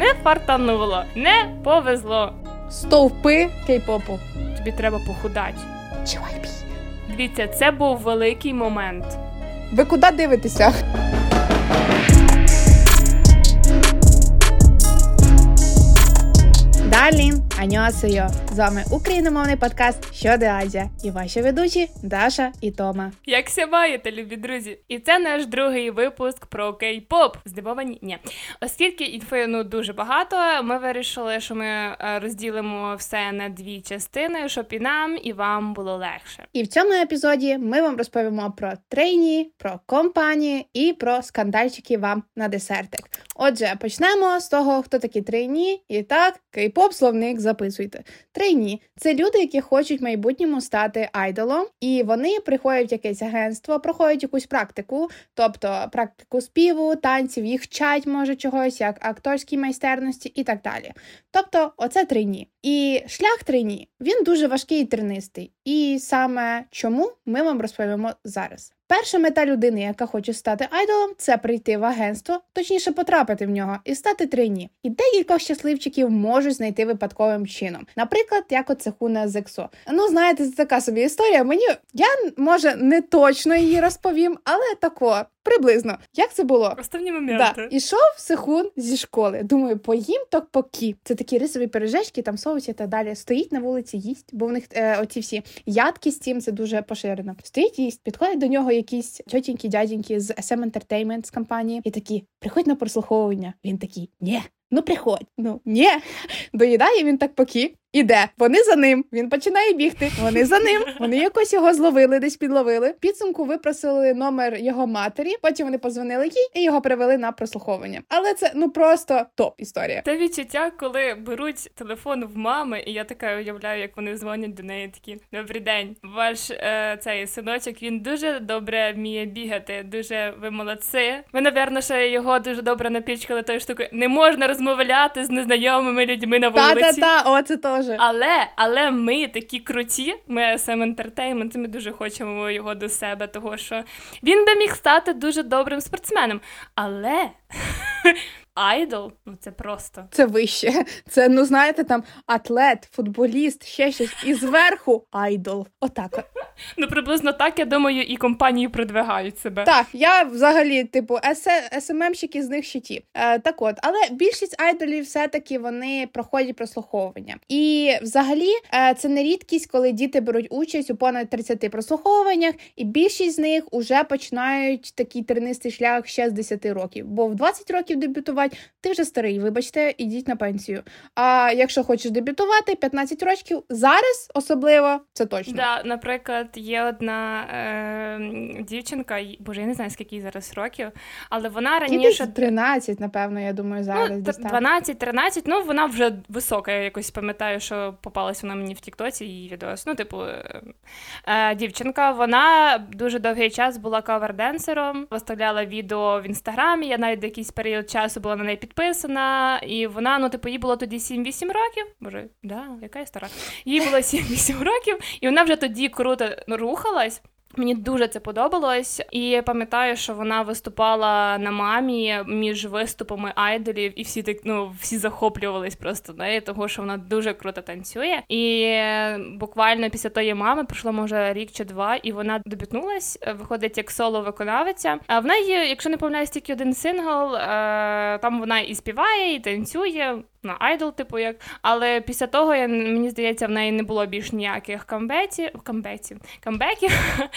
Не фартануло, не повезло. Стовпи кей-попу. Тобі треба похудати. JYP. Дивіться, це був великий момент. Ви куди дивитеся? Далі, аньосею. Вами україномовний подкаст «Що де Азія» і ваші ведучі Даша і Тома. Як ся маєте, любі друзі? І це наш другий випуск про кей-поп. Здивовані? Ні. Оскільки інфи ну дуже багато, ми вирішили, що ми е, розділимо все на дві частини, щоб і нам, і вам було легше. І в цьому епізоді ми вам розповімо про трейні, про компанії і про скандальчики вам на десертик. Отже, почнемо з того, хто такі трейні. І так, кей-поп словник записуйте. Трейні це люди, які хочуть в майбутньому стати айдолом, і вони приходять в якесь агентство, проходять якусь практику, тобто практику співу, танців, їх вчать може чогось, як акторській майстерності і так далі. Тобто, оце трейні. І шлях трейні він дуже важкий і тернистий. І саме чому ми вам розповімо зараз. Перша мета людини, яка хоче стати айдолом, це прийти в агентство, точніше потрапити в нього і стати трейні. І декілька щасливчиків можуть знайти випадковим чином. Наприклад, як оце Хуна Зексо. Ну, знаєте, це така собі історія. Мені я може не точно її розповім, але тако. Приблизно, як це було? Основні моменти. Да. Ішов Сихун зі школи. Думаю, поїм то поки. Це такі рисові пиріжечки, там соусі і так далі. Стоїть на вулиці, їсть, бо в них е, оці всі ядки з цим це дуже поширено. Стоїть, їсть, підходять до нього якісь тьотінькі, дяденьки з SM Entertainment з компанії, і такі приходь на прослуховування. Він такий, ні. Ну, приходь, ну ні. Доїдає він так поки. Іде, вони за ним. Він починає бігти. Вони за ним. Вони якось його зловили, десь підловили. Підсумку випросили номер його матері. Потім вони позвонили їй і його привели на прослуховування. Але це ну просто топ історія. Те відчуття, коли беруть телефон в мами, і я така уявляю, як вони дзвонять до неї. Такі добрий день. Ваш е, цей синочок він дуже добре вміє бігати. Дуже ви молодці. Ви, напевно, ще його дуже добре напічкали тою штукою. Не можна розмовляти з незнайомими людьми на вулиці. Та-та-та, оце то. Але але ми такі круті, ми SM Entertainment, ми дуже хочемо його до себе, того що він би міг стати дуже добрим спортсменом. Але айдол, ну це просто. Це вище. Це, ну знаєте, там атлет, футболіст, ще щось. І зверху айдол. Отак. Ну, приблизно так, я думаю, і компанії продвигають себе. Так, я взагалі, типу, СММщики з них ще ті. Е, так от, але більшість айдолів все-таки вони проходять прослуховування. І взагалі е, це не рідкість, коли діти беруть участь у понад 30 прослуховуваннях, і більшість з них уже починають такий тернистий шлях ще з 10 років. Бо в 20 років дебютувати ти вже старий, вибачте, ідіть на пенсію. А якщо хочеш дебютувати, 15 років зараз особливо це точно. Да, Наприклад, є одна е, дівчинка, боже, я не знаю, скільки їй зараз років, але вона раніше 13, напевно, я думаю, зараз. Ну, 12-13, ну вона вже висока. Я якось пам'ятаю, що попалась вона мені в Тіктоці її відос. Ну, типу, е, дівчинка, вона дуже довгий час була каверденсером, виставляла відео в інстаграмі. Я навіть якийсь період часу була на неї підписана, і вона, ну, типу, їй було тоді 7-8 років. Боже, да, яка я стара. Їй було 7-8 років, і вона вже тоді круто рухалась. Мені дуже це подобалось, і пам'ятаю, що вона виступала на мамі між виступами айдолів, і всі так ну всі захоплювались просто нею, того що вона дуже круто танцює. І буквально після тої мами пройшло може рік чи два, і вона дебютнулась, виходить як соло-виконавиця. А в неї, якщо не помиляюсь, тільки один сингл. Там вона і співає, і танцює на айдол, типу як. Але після того, я, мені здається, в неї не було більш ніяких камбетів, камбеків.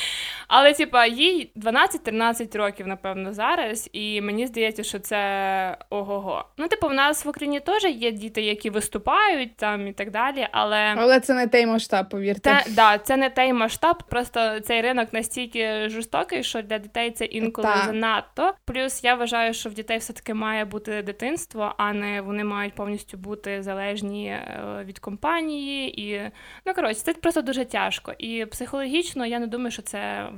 Але, типа, їй 12-13 років, напевно, зараз, і мені здається, що це ого-го. Ну, типу, в нас в Україні теж є діти, які виступають там і так далі, але Але це не той масштаб, повірте. Це, да, це не той масштаб, просто цей ринок настільки жорстокий, що для дітей це інколи так. занадто. Плюс я вважаю, що в дітей все-таки має бути дитинство, а не вони мають повністю повністю бути залежні е, від компанії. І ну коротше, це просто дуже тяжко. І психологічно я не думаю, що це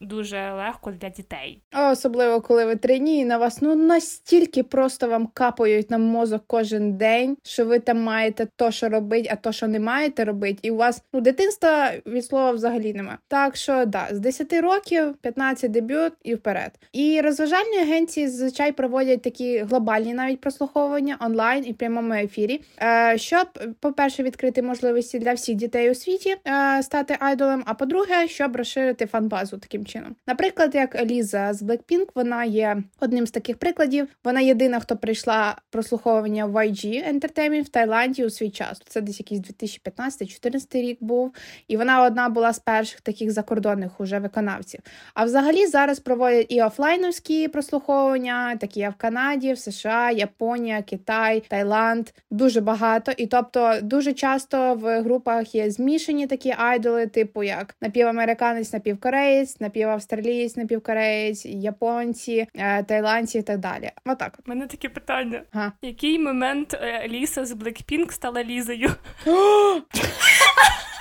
дуже легко для дітей. Особливо коли ви трені, і на вас ну настільки просто вам капають на мозок кожен день, що ви там маєте то, що робити, а то, що не маєте робити, і у вас ну дитинства від слова взагалі нема. Так що да, з 10 років, 15 дебют і вперед. І розважальні агенції зазвичай проводять такі глобальні навіть прослуховування онлайн і в прямому ефірі, е, щоб, по-перше, відкрити можливості для всіх дітей у світі е, стати айдолом. А по-друге, щоб розширити фан-базу таким чином. Наприклад, як Ліза з Blackpink, вона є одним з таких прикладів. Вона єдина, хто прийшла прослуховування в YG Entertainment в Таїланді у свій час. Це десь якийсь 2015-2014 рік був, і вона одна була з перших таких закордонних уже виконавців. А взагалі зараз проводять і офлайновські прослуховування, такі як в Канаді, в США, Японія, Китай, Таїланд. Дуже багато. І тобто дуже часто в групах є змішані такі айдоли, типу як напівамериканець, напівкореєць, напівавстралієць, напівкореєць, японці, е, тайландці і так далі. Отак. У мене таке питання. Ага. Який момент е, Ліса з Блекпінк стала Лізою?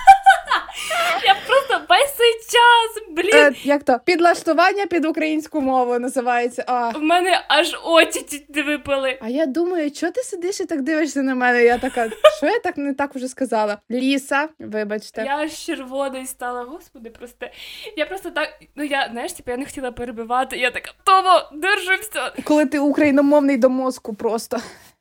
Я просто весь цей час, блін. Е, як то? Підлаштування під українську мову називається. А. В мене аж очі не випали. А я думаю, чого ти сидиш і так дивишся на мене? Я така, що я так не так вже сказала? Ліса, вибачте. Я аж червоною стала, господи, прости. Я просто так, ну я, знаєш, типу, я не хотіла перебивати. Я така, Томо, держимся. Коли ти україномовний до мозку просто.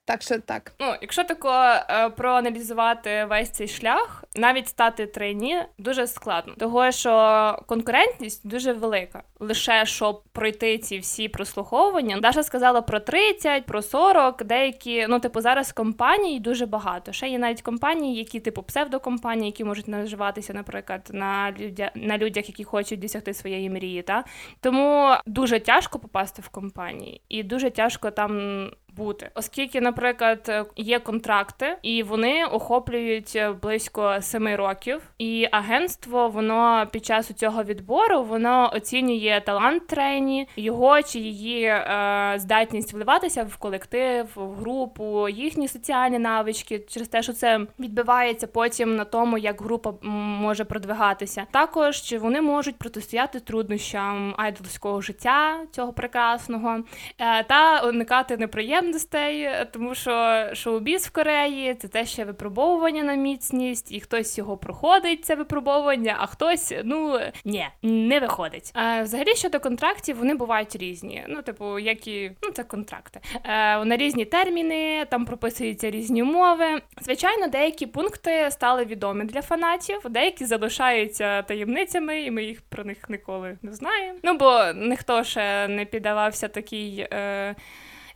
Так що так. Ну, якщо тако е, проаналізувати весь цей шлях, навіть стати трейні дуже складно, того що конкурентність дуже велика. Лише щоб пройти ці всі прослуховування, Даша сказала про 30, про 40, деякі, ну типу, зараз компаній дуже багато. Ще є навіть компанії, які типу псевдокомпанії, які можуть наживатися, наприклад, на людя на людях, які хочуть досягти своєї мрії. Та тому дуже тяжко попасти в компанії, і дуже тяжко там бути, оскільки, наприклад, є контракти, і вони охоплюють близько семи років. І агентство воно під час цього відбору воно оцінює талант трені, його чи її е, здатність вливатися в колектив, в групу, їхні соціальні навички, через те, що це відбивається потім на тому, як група може продвигатися. Також чи вони можуть протистояти труднощам айдолського життя цього прекрасного е, та уникати неприємних неприємностей, тому що шоу-біз в Кореї це те ще випробовування на міцність, і хтось його проходить, це випробовування, а хтось ну ні, не виходить. А взагалі щодо контрактів, вони бувають різні. Ну, типу, які ну це контракти. Е, На різні терміни, там прописуються різні умови. Звичайно, деякі пункти стали відомі для фанатів, деякі залишаються таємницями, і ми їх про них ніколи не знаємо. Ну бо ніхто ще не піддавався такій. Е,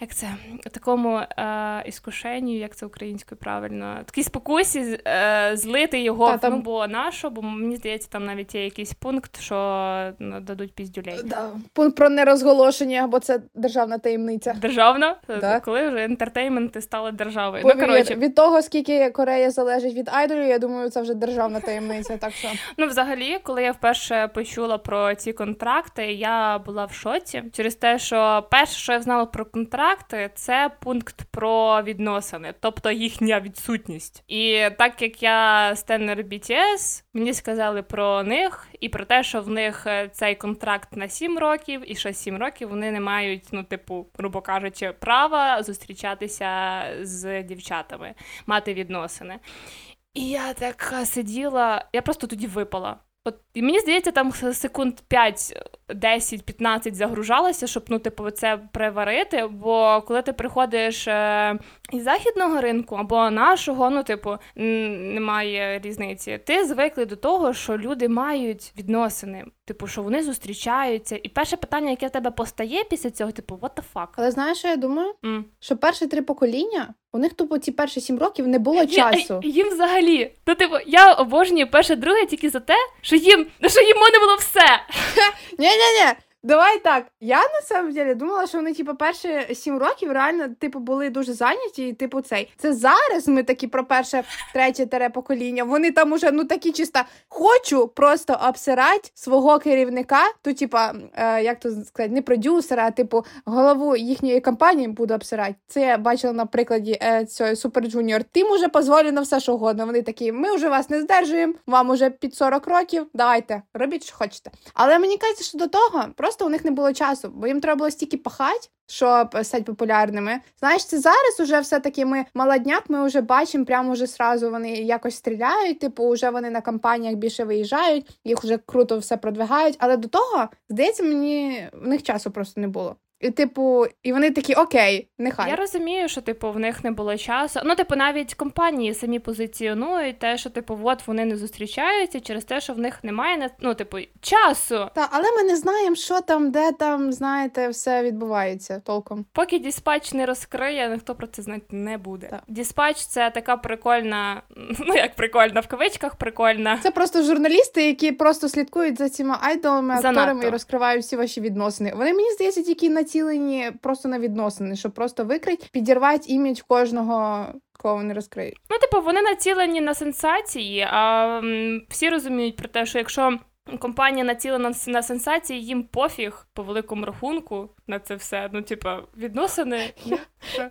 як це такому е, іскушенню, як це українською правильно, такій спокусі е, злити його Та, там... ну, бо нащо, бо мені здається, там навіть є якийсь пункт, що ну, дадуть піздюлей. Да. Пункт про нерозголошення, бо це державна таємниця. Державна? Да. Коли вже ентертейменти стали державою. Ну, Повір, ну, коротше. Від того, скільки Корея залежить від айдолів, я думаю, це вже державна таємниця. Так що ну, взагалі, коли я вперше почула про ці контракти, я була в шоці через те, що перше, що я знала про контракт контракти це пункт про відносини, тобто їхня відсутність. І так як я стенер BTS, мені сказали про них і про те, що в них е, цей контракт на 7 років, і що 7 років вони не мають, ну, типу, грубо кажучи, права зустрічатися з дівчатами, мати відносини. І я така сиділа, я просто тоді випала. От і мені здається, там секунд 5, 10, 15 загружалося, щоб ну, типу, це приварити. Бо коли ти приходиш е, із західного ринку або нашого, ну, типу, немає різниці. Ти звикли до того, що люди мають відносини, типу, що вони зустрічаються. І перше питання, яке в тебе постає після цього, типу, what the fuck? Але знаєш, що я думаю? Mm. Що перші три покоління. У них тупо ці перші сім років не було часу. Їм взагалі. Ну, типу, я обожнюю перше друге тільки за те, що їм що їм можна було все. Ні-ні-ні, Давай так. Я на самом деле думала, що вони, типу, перші сім років реально, типу, були дуже зайняті, і типу цей. Це зараз ми такі про перше, третє тере покоління. Вони там уже ну такі чисто хочу просто обсирати свого керівника, то, типа, е, як то сказати, не продюсера, а типу голову їхньої компанії буду обсирати. Це я бачила на прикладі е, цього Super Junior. Тим уже позволю на все, що угодно. Вони такі, ми вже вас не здержуємо, вам уже під 40 років. Давайте, робіть, що хочете. Але мені кажеться, що до того просто у них не було часу, бо їм треба було стільки пахати, щоб стати популярними. Знаєш, це зараз уже все-таки ми молодняк, ми вже бачимо, прямо вже сразу вони якось стріляють, типу, вже вони на кампаніях більше виїжджають, їх вже круто все продвигають. Але до того, здається, мені в них часу просто не було. І, типу, і вони такі окей, нехай. Я розумію, що типу в них не було часу. Ну, типу, навіть компанії самі позиціонують те, що типу, от вони не зустрічаються через те, що в них немає ну, типу, часу. Та, але ми не знаємо, що там, де там, знаєте, все відбувається толком. Поки Dispatch не розкриє, ніхто про це знати не буде. Так. Dispatch це така прикольна, ну як прикольна в кавичках, прикольна. Це просто журналісти, які просто слідкують за цими айдолами, акторами і розкривають всі ваші відносини. Вони мені здається, тільки на націлені просто на відносини, щоб просто викрить, підірвати імідж кожного. Кого вони розкриють. Ну, типу, вони націлені на сенсації, а всі розуміють про те, що якщо компанія націлена на сенсації, їм пофіг по великому рахунку на це все. Ну, типа, відносини.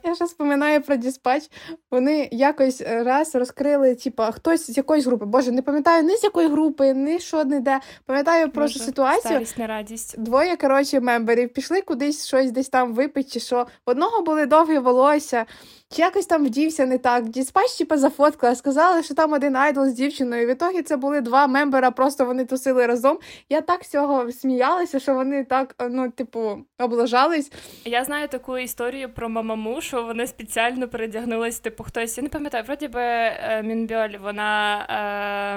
Я ще споминаю про Dispatch. Вони якось раз розкрили, типа, хтось з якоїсь групи. Боже, не пам'ятаю ні з якої групи, ні що не де. Пам'ятаю просто ситуацію. Старість, не радість. Двоє, коротше, мемберів пішли кудись щось десь там випити, чи що. В одного були довгі волосся. Чи якось там вдівся не так. Dispatch, типа, зафоткала, сказали, що там один айдол з дівчиною. В ітогі це були два мембера, просто вони тусили разом. Я так з цього сміялася, що вони так, ну, типу, облажались. Я знаю таку історію про мамаму, що вони спеціально передягнулись, типу, хтось, я не пам'ятаю, вроді би е, Мінбьоль, вона,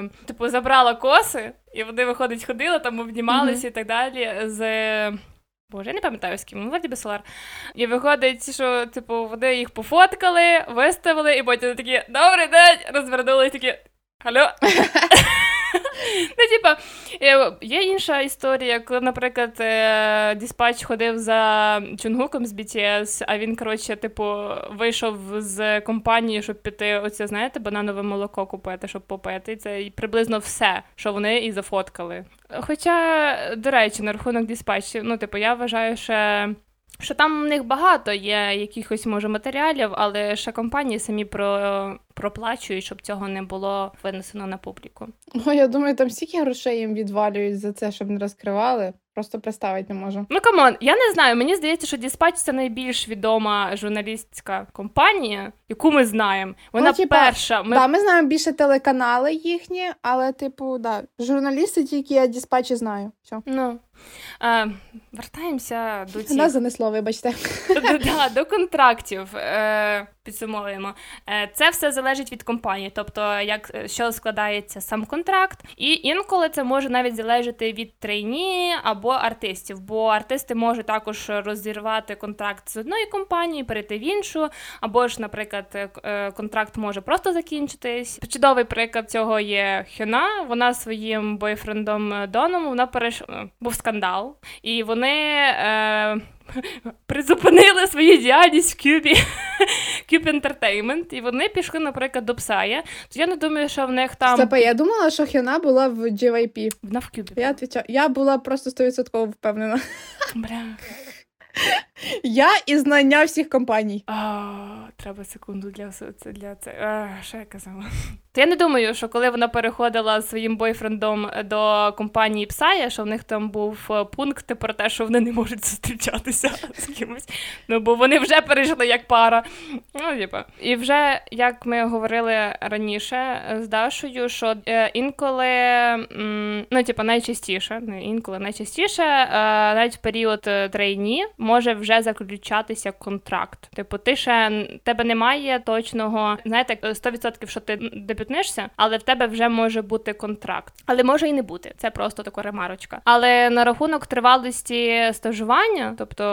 е, типу, забрала коси, і вони, виходить, ходили, там обнімалися mm-hmm. і так далі. з... Боже, я не пам'ятаю з ким, Владі вроді І виходить, що типу вони їх пофоткали, виставили, і потім такі добрий день, розвернули і такі Алло. Ну, типа, е, є інша історія, коли, наприклад, е, Діспач ходив за Чунгуком з BTS, а він, коротше, типу, вийшов з компанії, щоб піти, оце, знаєте, бананове молоко купити, щоб попити. Це приблизно все, що вони і зафоткали. Хоча, до речі, на рахунок Діспачів, ну, типу, я вважаю, що. Що там у них багато є якихось може матеріалів, але ще компанії самі про проплачують, щоб цього не було винесено на публіку. Ну я думаю, там стільки грошей їм відвалюють за це, щоб не розкривали. Просто представити не можу. Ну come on, я не знаю. Мені здається, що Dispatch це найбільш відома журналістська компанія, яку ми знаємо. Вона ну, типа, перша. Ми... Да, ми знаємо більше телеканали їхні, але, типу, да, журналісти тільки я Dispatch і знаю. Все. Ну а, Вертаємося до цих... Нас занесло, вибачте. Да, До контрактів. Е, Підсумовуємо. Е, це все залежить від компанії, тобто як що складається сам контракт, і інколи це може навіть залежати від трейні або артистів, бо артисти можуть також розірвати контракт з одної компанії, перейти в іншу, або ж, наприклад, е, контракт може просто закінчитись. Чудовий приклад цього є Хюна. Вона своїм бойфрендом Доном вона переш... був скандал, і вони. Е... Призупинили свою діяльність в Кюбі Cube Entertainment, і вони пішли, наприклад, до Псая. То я не думаю, що в них там. Стопа, я думала, що Хіна була в JYP. Вона в Кюбі. Я відвічаю. Я була просто 100% впевнена. Бля. Я і знання всіх компаній. А, Треба секунду для для це. А, Що я казала? То я не думаю, що коли вона переходила з своїм бойфрендом до компанії Псая, що в них там був е, пункт про те, що вони не можуть зустрічатися з кимось. Ну бо вони вже перейшли як пара. Ну, типа. І вже як ми говорили раніше з Дашою, що е, інколи, ну типа, найчастіше, не інколи найчастіше, е, навіть в період трейні може вже заключатися контракт. Типу, ти ще тебе немає точного, знаєте, 100% що ти дебютнешся, але в тебе вже може бути контракт. Але може і не бути. Це просто така ремарочка. Але на рахунок тривалості стажування, тобто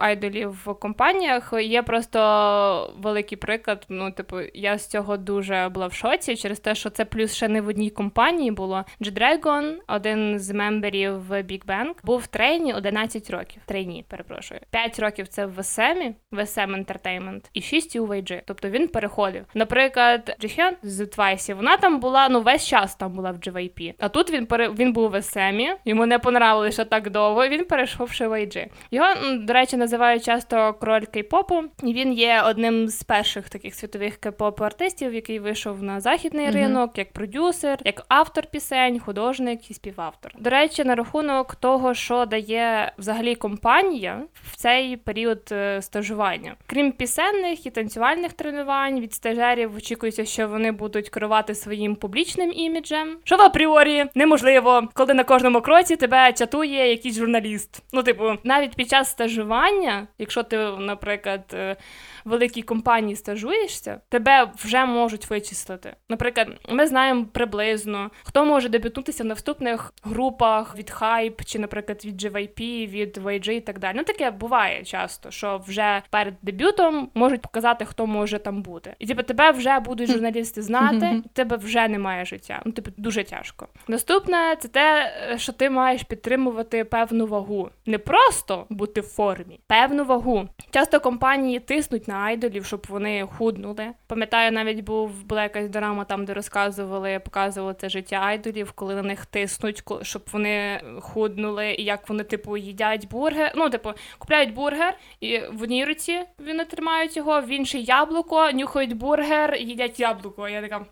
айдолів в компаніях, є просто великий приклад. Ну, типу, я з цього дуже була в шоці через те, що це плюс ще не в одній компанії було. G-Dragon, один з мемберів Big Bang, був в трейні 11 років. Трейні, перепрошую. 5 років це в SM, в SM Entertainment, і 6 у VG. Тобто він переходив. Наприклад, Джихен з Twice, вона там була, ну весь час там була в JYP. А тут він пере... він був в SM, йому не понравилося що так довго. Він перейшов в VG. Його, до речі, називають часто король кей-попу, і він є одним з перших таких світових кей-поп артистів, який вийшов на західний mm-hmm. ринок, як продюсер, як автор пісень, художник і співавтор. До речі, на рахунок того, що дає взагалі компанія в цей період е, стажування, крім пісенних і танцювальних тренувань від стажерів, очікується, що вони будуть керувати своїм публічним іміджем, що в апріорі неможливо, коли на кожному кроці тебе чатує якийсь журналіст. Ну, типу, навіть під час стажування, якщо ти, наприклад, е, великій компанії стажуєшся, тебе вже можуть вичислити. Наприклад, ми знаємо приблизно, хто може дебютнутися в наступних групах від Hype, чи, наприклад, від JYP, від YG і так далі. Ну таке буває часто, що вже перед дебютом можуть показати, хто може там бути. І типу, тебе вже будуть журналісти знати, тебе вже немає життя. Ну, типу, дуже тяжко. Наступне це те, що ти маєш підтримувати певну вагу. Не просто бути в формі, певну вагу. Часто компанії тиснуть на айдолів, щоб вони худнули. Пам'ятаю, навіть був була якась драма там, де розказували, показували це життя айдолів, коли на них тиснуть, щоб вони худнули, і як вони, типу, їдять бургер. Ну, типу, купляють бургер, і в одній руці вони тримають його, в іншій яблуко, нюхають бургер, їдять яблуко. Я така.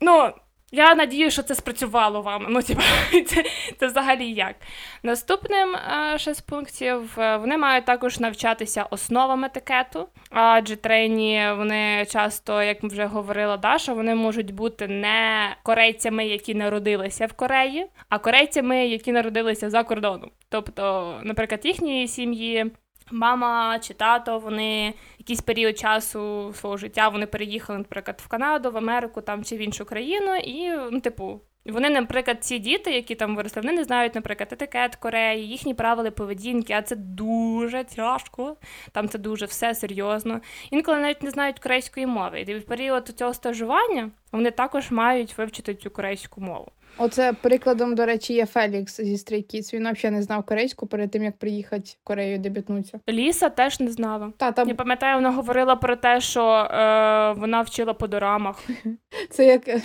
Ну, я надію, що це спрацювало вам. Ну, типу, це це взагалі як. Наступним а, ще з пунктів е, вони мають також навчатися основам етикету, адже трені вони часто, як вже говорила Даша, вони можуть бути не корейцями, які народилися в Кореї, а корейцями, які народилися за кордоном. Тобто, наприклад, їхні сім'ї Мама чи тато, вони якийсь період часу свого життя вони переїхали, наприклад, в Канаду, в Америку там чи в іншу країну, і ну, типу, вони, наприклад, ці діти, які там виросли, вони не знають, наприклад, етикет Кореї, їхні правила поведінки, а це дуже тяжко. Там це дуже все серйозно. Інколи навіть не знають корейської мови. І в період цього стажування вони також мають вивчити цю корейську мову. Оце прикладом, до речі, є Фелікс зі Stray Kids. Він взагалі не знав корейську перед тим, як приїхати в Корею дебютнутися. Ліса теж не знала. Та, там... Я пам'ятаю, вона говорила про те, що е, вона вчила по дорамах. Це як е,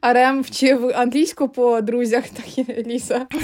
Арем вчив англійську по друзях, так і Ліса.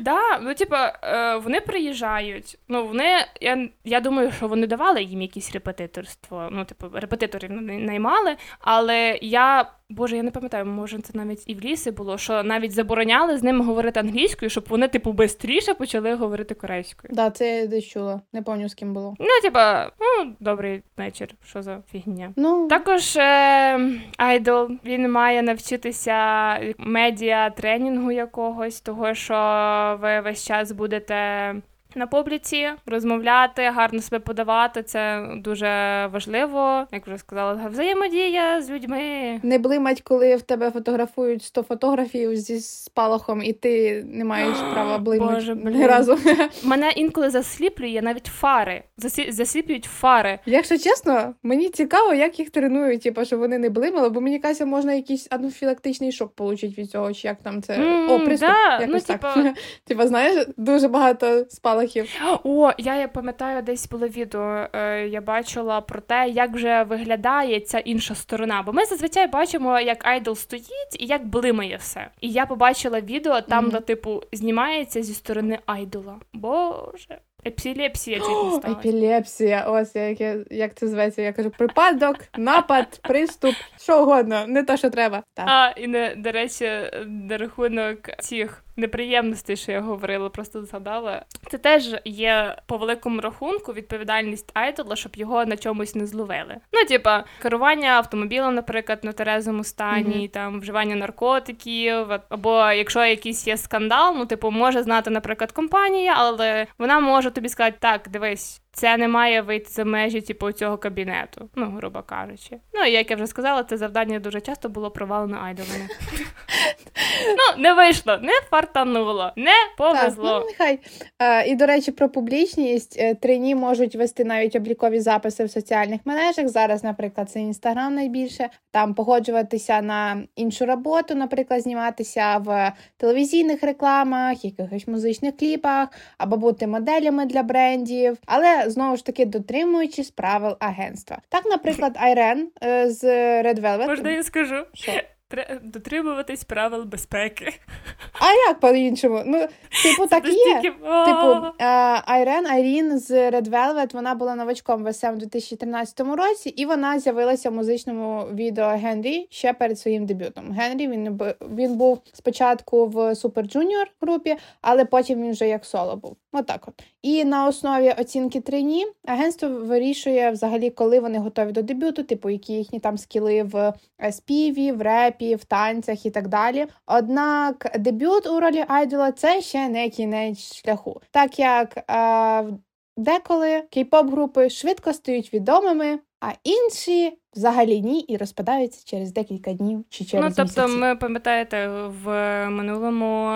Да, ну типа е, вони приїжджають. Ну вони, я я думаю, що вони давали їм якісь репетиторство. Ну, типу, репетиторів наймали, але я. Боже, я не пам'ятаю, може це навіть і в лісі було, що навіть забороняли з ними говорити англійською, щоб вони, типу, швидше почали говорити корейською. Да, це я десь чула. Не пам'ятаю, з ким було. Ну, типа, ну, добрий вечір, що за фігня. Ну також е, айдол він має навчитися медіа тренінгу якогось, того що ви весь час будете на публіці, розмовляти, гарно себе подавати. Це дуже важливо. Як вже сказала, взаємодія з людьми. Не блимать, коли в тебе фотографують 100 фотографів зі спалахом, і ти не маєш права блимати Боже, ні разу. Мене інколи засліплює навіть фари. Засі... Засліплюють фари. Якщо чесно, мені цікаво, як їх тренують, типу, щоб вони не блимали, бо мені кажеться, можна якийсь анафілактичний шок отримати від цього, чи як там це mm, о, приступ. Да, якось ну, так. Типу... Знаєш, дуже багато спалахів спалахів. О, я пам'ятаю, десь було відео. Е, Я бачила про те, як вже виглядає ця інша сторона. Бо ми зазвичай бачимо, як айдол стоїть і як блимає все. І я побачила відео там, mm-hmm. де типу знімається зі сторони айдола. Боже. Епілепсія не. Епілепсія, ось як як це зветься. Я кажу, припадок, напад, приступ, що угодно, не то, що треба. Так. А, і не, до речі, на рахунок цих неприємностей, що я говорила, просто згадала. Це теж є по великому рахунку відповідальність айдола, щоб його на чомусь не зловили. Ну, типа, керування автомобілем, наприклад, на терезому стані, mm-hmm. там вживання наркотиків, або якщо якийсь є скандал, ну типу може знати, наприклад, компанія, але вона може тобі сказати, так, дивись. Це не має вийти за межі типу, цього кабінету, ну, грубо кажучи. Ну, і як я вже сказала, це завдання дуже часто було провалено айдолами. Ну, не вийшло, не фартануло, не повезло. Так, ну, нехай. Е, і, до речі, про публічність е, трині можуть вести навіть облікові записи в соціальних мережах. Зараз, наприклад, це інстаграм найбільше. Там погоджуватися на іншу роботу, наприклад, зніматися в телевізійних рекламах, якихось музичних кліпах, або бути моделями для брендів, але знову ж таки дотримуючись правил агентства. Так, наприклад, Айрен е, з Red Velvet. Можна я скажу? Що? дотримуватись правил безпеки. А як по-іншому? Ну, типу, так і є. Типу, Айрен Айрін з Red Velvet, вона була новачком в СМ у 2013 році, і вона з'явилася в музичному відео Генрі ще перед своїм дебютом. Генрі він він був спочатку в Super Junior групі, але потім він вже як соло був. Отак от. І на основі оцінки трині агентство вирішує взагалі, коли вони готові до дебюту, типу, які їхні там скіли в співі, в репі, в танцях і так далі. Однак дебют у ролі айдола це ще не кінець шляху, так як е, деколи кей-поп групи швидко стають відомими, а інші взагалі ні і розпадаються через декілька днів чи через Ну, тобто, місяці. ми пам'ятаєте, в минулому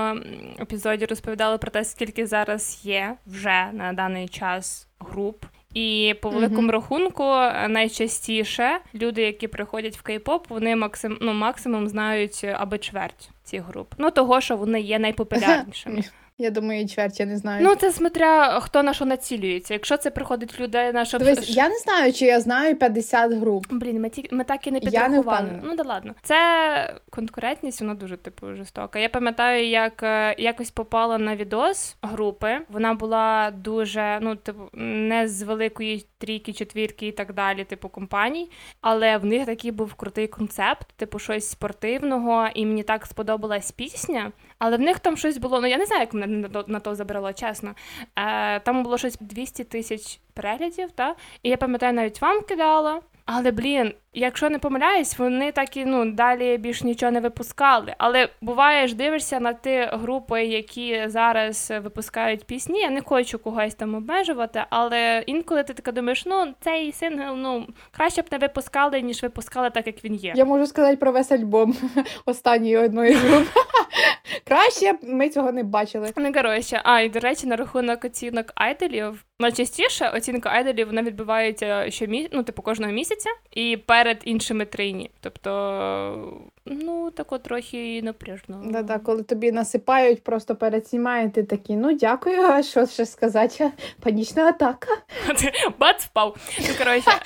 епізоді розповідали про те, скільки зараз є вже на даний час груп. І по великому mm-hmm. рахунку найчастіше люди, які приходять в кей-поп, вони максим, ну, максимум знають аби чверть цих груп. Ну того, що вони є найпопулярнішими. Я думаю, чверть, я не знаю. Ну, це смотря хто на що націлюється. Якщо це приходить людей на що... Дивись, я не знаю, чи я знаю 50 груп. Блін, ми ті ми так і не підрахували. Я не ну да ладно. Це конкурентність, вона дуже типу жорстока. Я пам'ятаю, як е, якось попала на відос групи. Вона була дуже, ну, типу, не з великої трійки, четвірки і так далі, типу компаній. Але в них такий був крутий концепт, типу щось спортивного, і мені так сподобалась пісня. Але в них там щось було. Ну я не знаю, як мене на то, забрало, чесно. Е, Там було щось 200 тисяч переглядів, та? і я пам'ятаю, навіть вам кидала. Але блін, якщо не помиляюсь, вони так і ну далі більш нічого не випускали. Але буває ж дивишся на ті групи, які зараз випускають пісні. Я не хочу когось там обмежувати, але інколи ти така думаєш, ну цей сингл ну краще б не випускали, ніж випускали так, як він є. Я можу сказати про весь альбом останньої одної групи. Краще б ми цього не бачили. Не коротше, а і до речі, на рахунок оцінок айдолів. Найчастіше оцінка айдолів вона відбувається щомі... ну, типу, кожного місяця і перед іншими трейні. Тобто, ну тако трохи напряжно. Да-да, коли тобі насипають просто переснімає, ти такий, ну дякую, а що ще сказати? Панічна атака. Бац впав. Ну, коротше.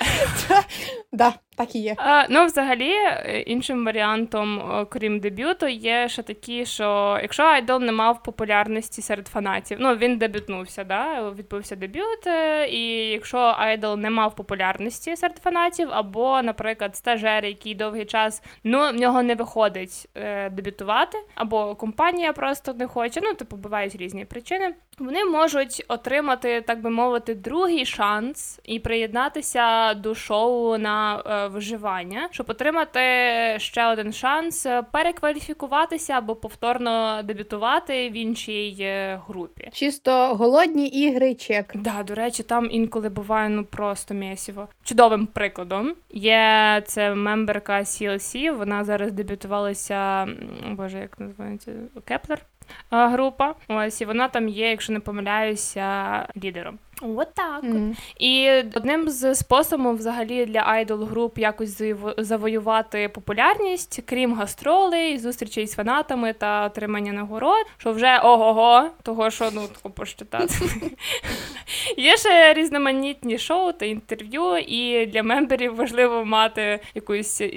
Да, так і є. А, Ну, взагалі, іншим варіантом, крім дебюту, є ще такі, що якщо айдол не мав популярності серед фанатів, ну він дебютнувся, да, відбувся дебют, е, і якщо айдол не мав популярності серед фанатів, або, наприклад, стажер, який довгий час ну в нього не виходить е, дебютувати, або компанія просто не хоче, ну типу бувають різні причини. Вони можуть отримати, так би мовити, другий шанс і приєднатися до шоу на е, виживання, щоб отримати ще один шанс перекваліфікуватися або повторно дебютувати в іншій е, групі. Чисто голодні ігри, чек. Да, до речі, там інколи буває ну просто місіво. Чудовим прикладом є це мемберка CLC, Вона зараз дебютувалася. Боже, як називається Кеплер група. Ось і вона там є, якщо не помиляюся, лідером. От так. Mm-hmm. І одним з способів взагалі для айдол груп якось завоювати популярність, крім гастролей, зустрічей з фанатами та отримання нагород, що вже ого-го, того що ну тако почитати. Є ще різноманітні шоу та інтерв'ю, і для мемберів важливо мати якусь е,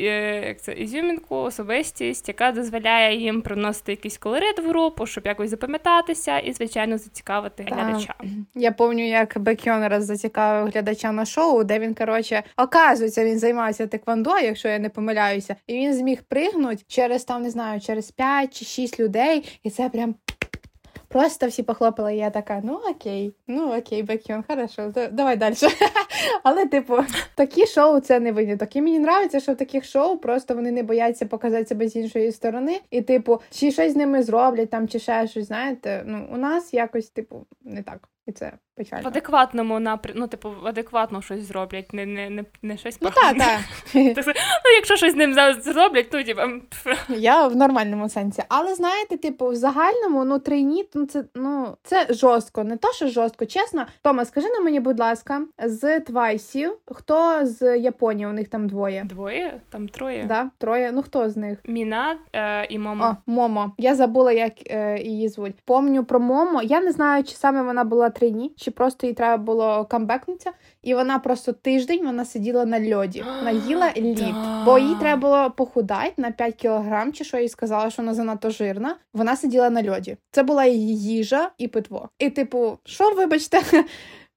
як це ізюмінку, особистість, яка дозволяє їм приносити якийсь колорит в групу, щоб якось запам'ятатися і, звичайно, зацікавити глядача. Я пам'ятаю, як як Бекйон раз зацікавив глядача на шоу, де він, коротше, оказується, він займається теквондо, якщо я не помиляюся, і він зміг пригнути через там, не знаю, через 5 чи 6 людей, і це прям. Просто всі похлопали, і я така, ну окей, ну окей, Бекйон, хорошо, давай далі. Але, типу, такі шоу це не виняток. І мені подобається, що в таких шоу просто вони не бояться показати себе з іншої сторони. І, типу, чи щось з ними зроблять там, чи ще щось, знаєте, ну у нас якось, типу, не так. І це печально. В адекватному напрямку, ну, типу, адекватно щось зроблять, не не, не, не щось Ну так, так. Ну, якщо щось з ним зроблять, ну типу... Я в нормальному сенсі. Але знаєте, типу, в загальному, ну, трейні, ну це ну це жорстко, не то, що жорстко. Чесно, Тома, скажи на мені, будь ласка, з твайсів, хто з Японії? У них там двоє. Двоє? Там троє. Да, Троє. Ну хто з них? Міна е, і Момо. О, Момо. Я забула, як е, її звуть. Помню про Момо. Я не знаю, чи саме вона була трейні, чи просто їй треба було камбекнутися. І вона просто тиждень вона сиділа на льоді. Вона їла лід, бо їй треба було похудати на 5 кілограм, чи що їй сказала, що вона занадто жирна. Вона сиділа на льоді. Це була її їжа і питво. І, типу, що вибачте?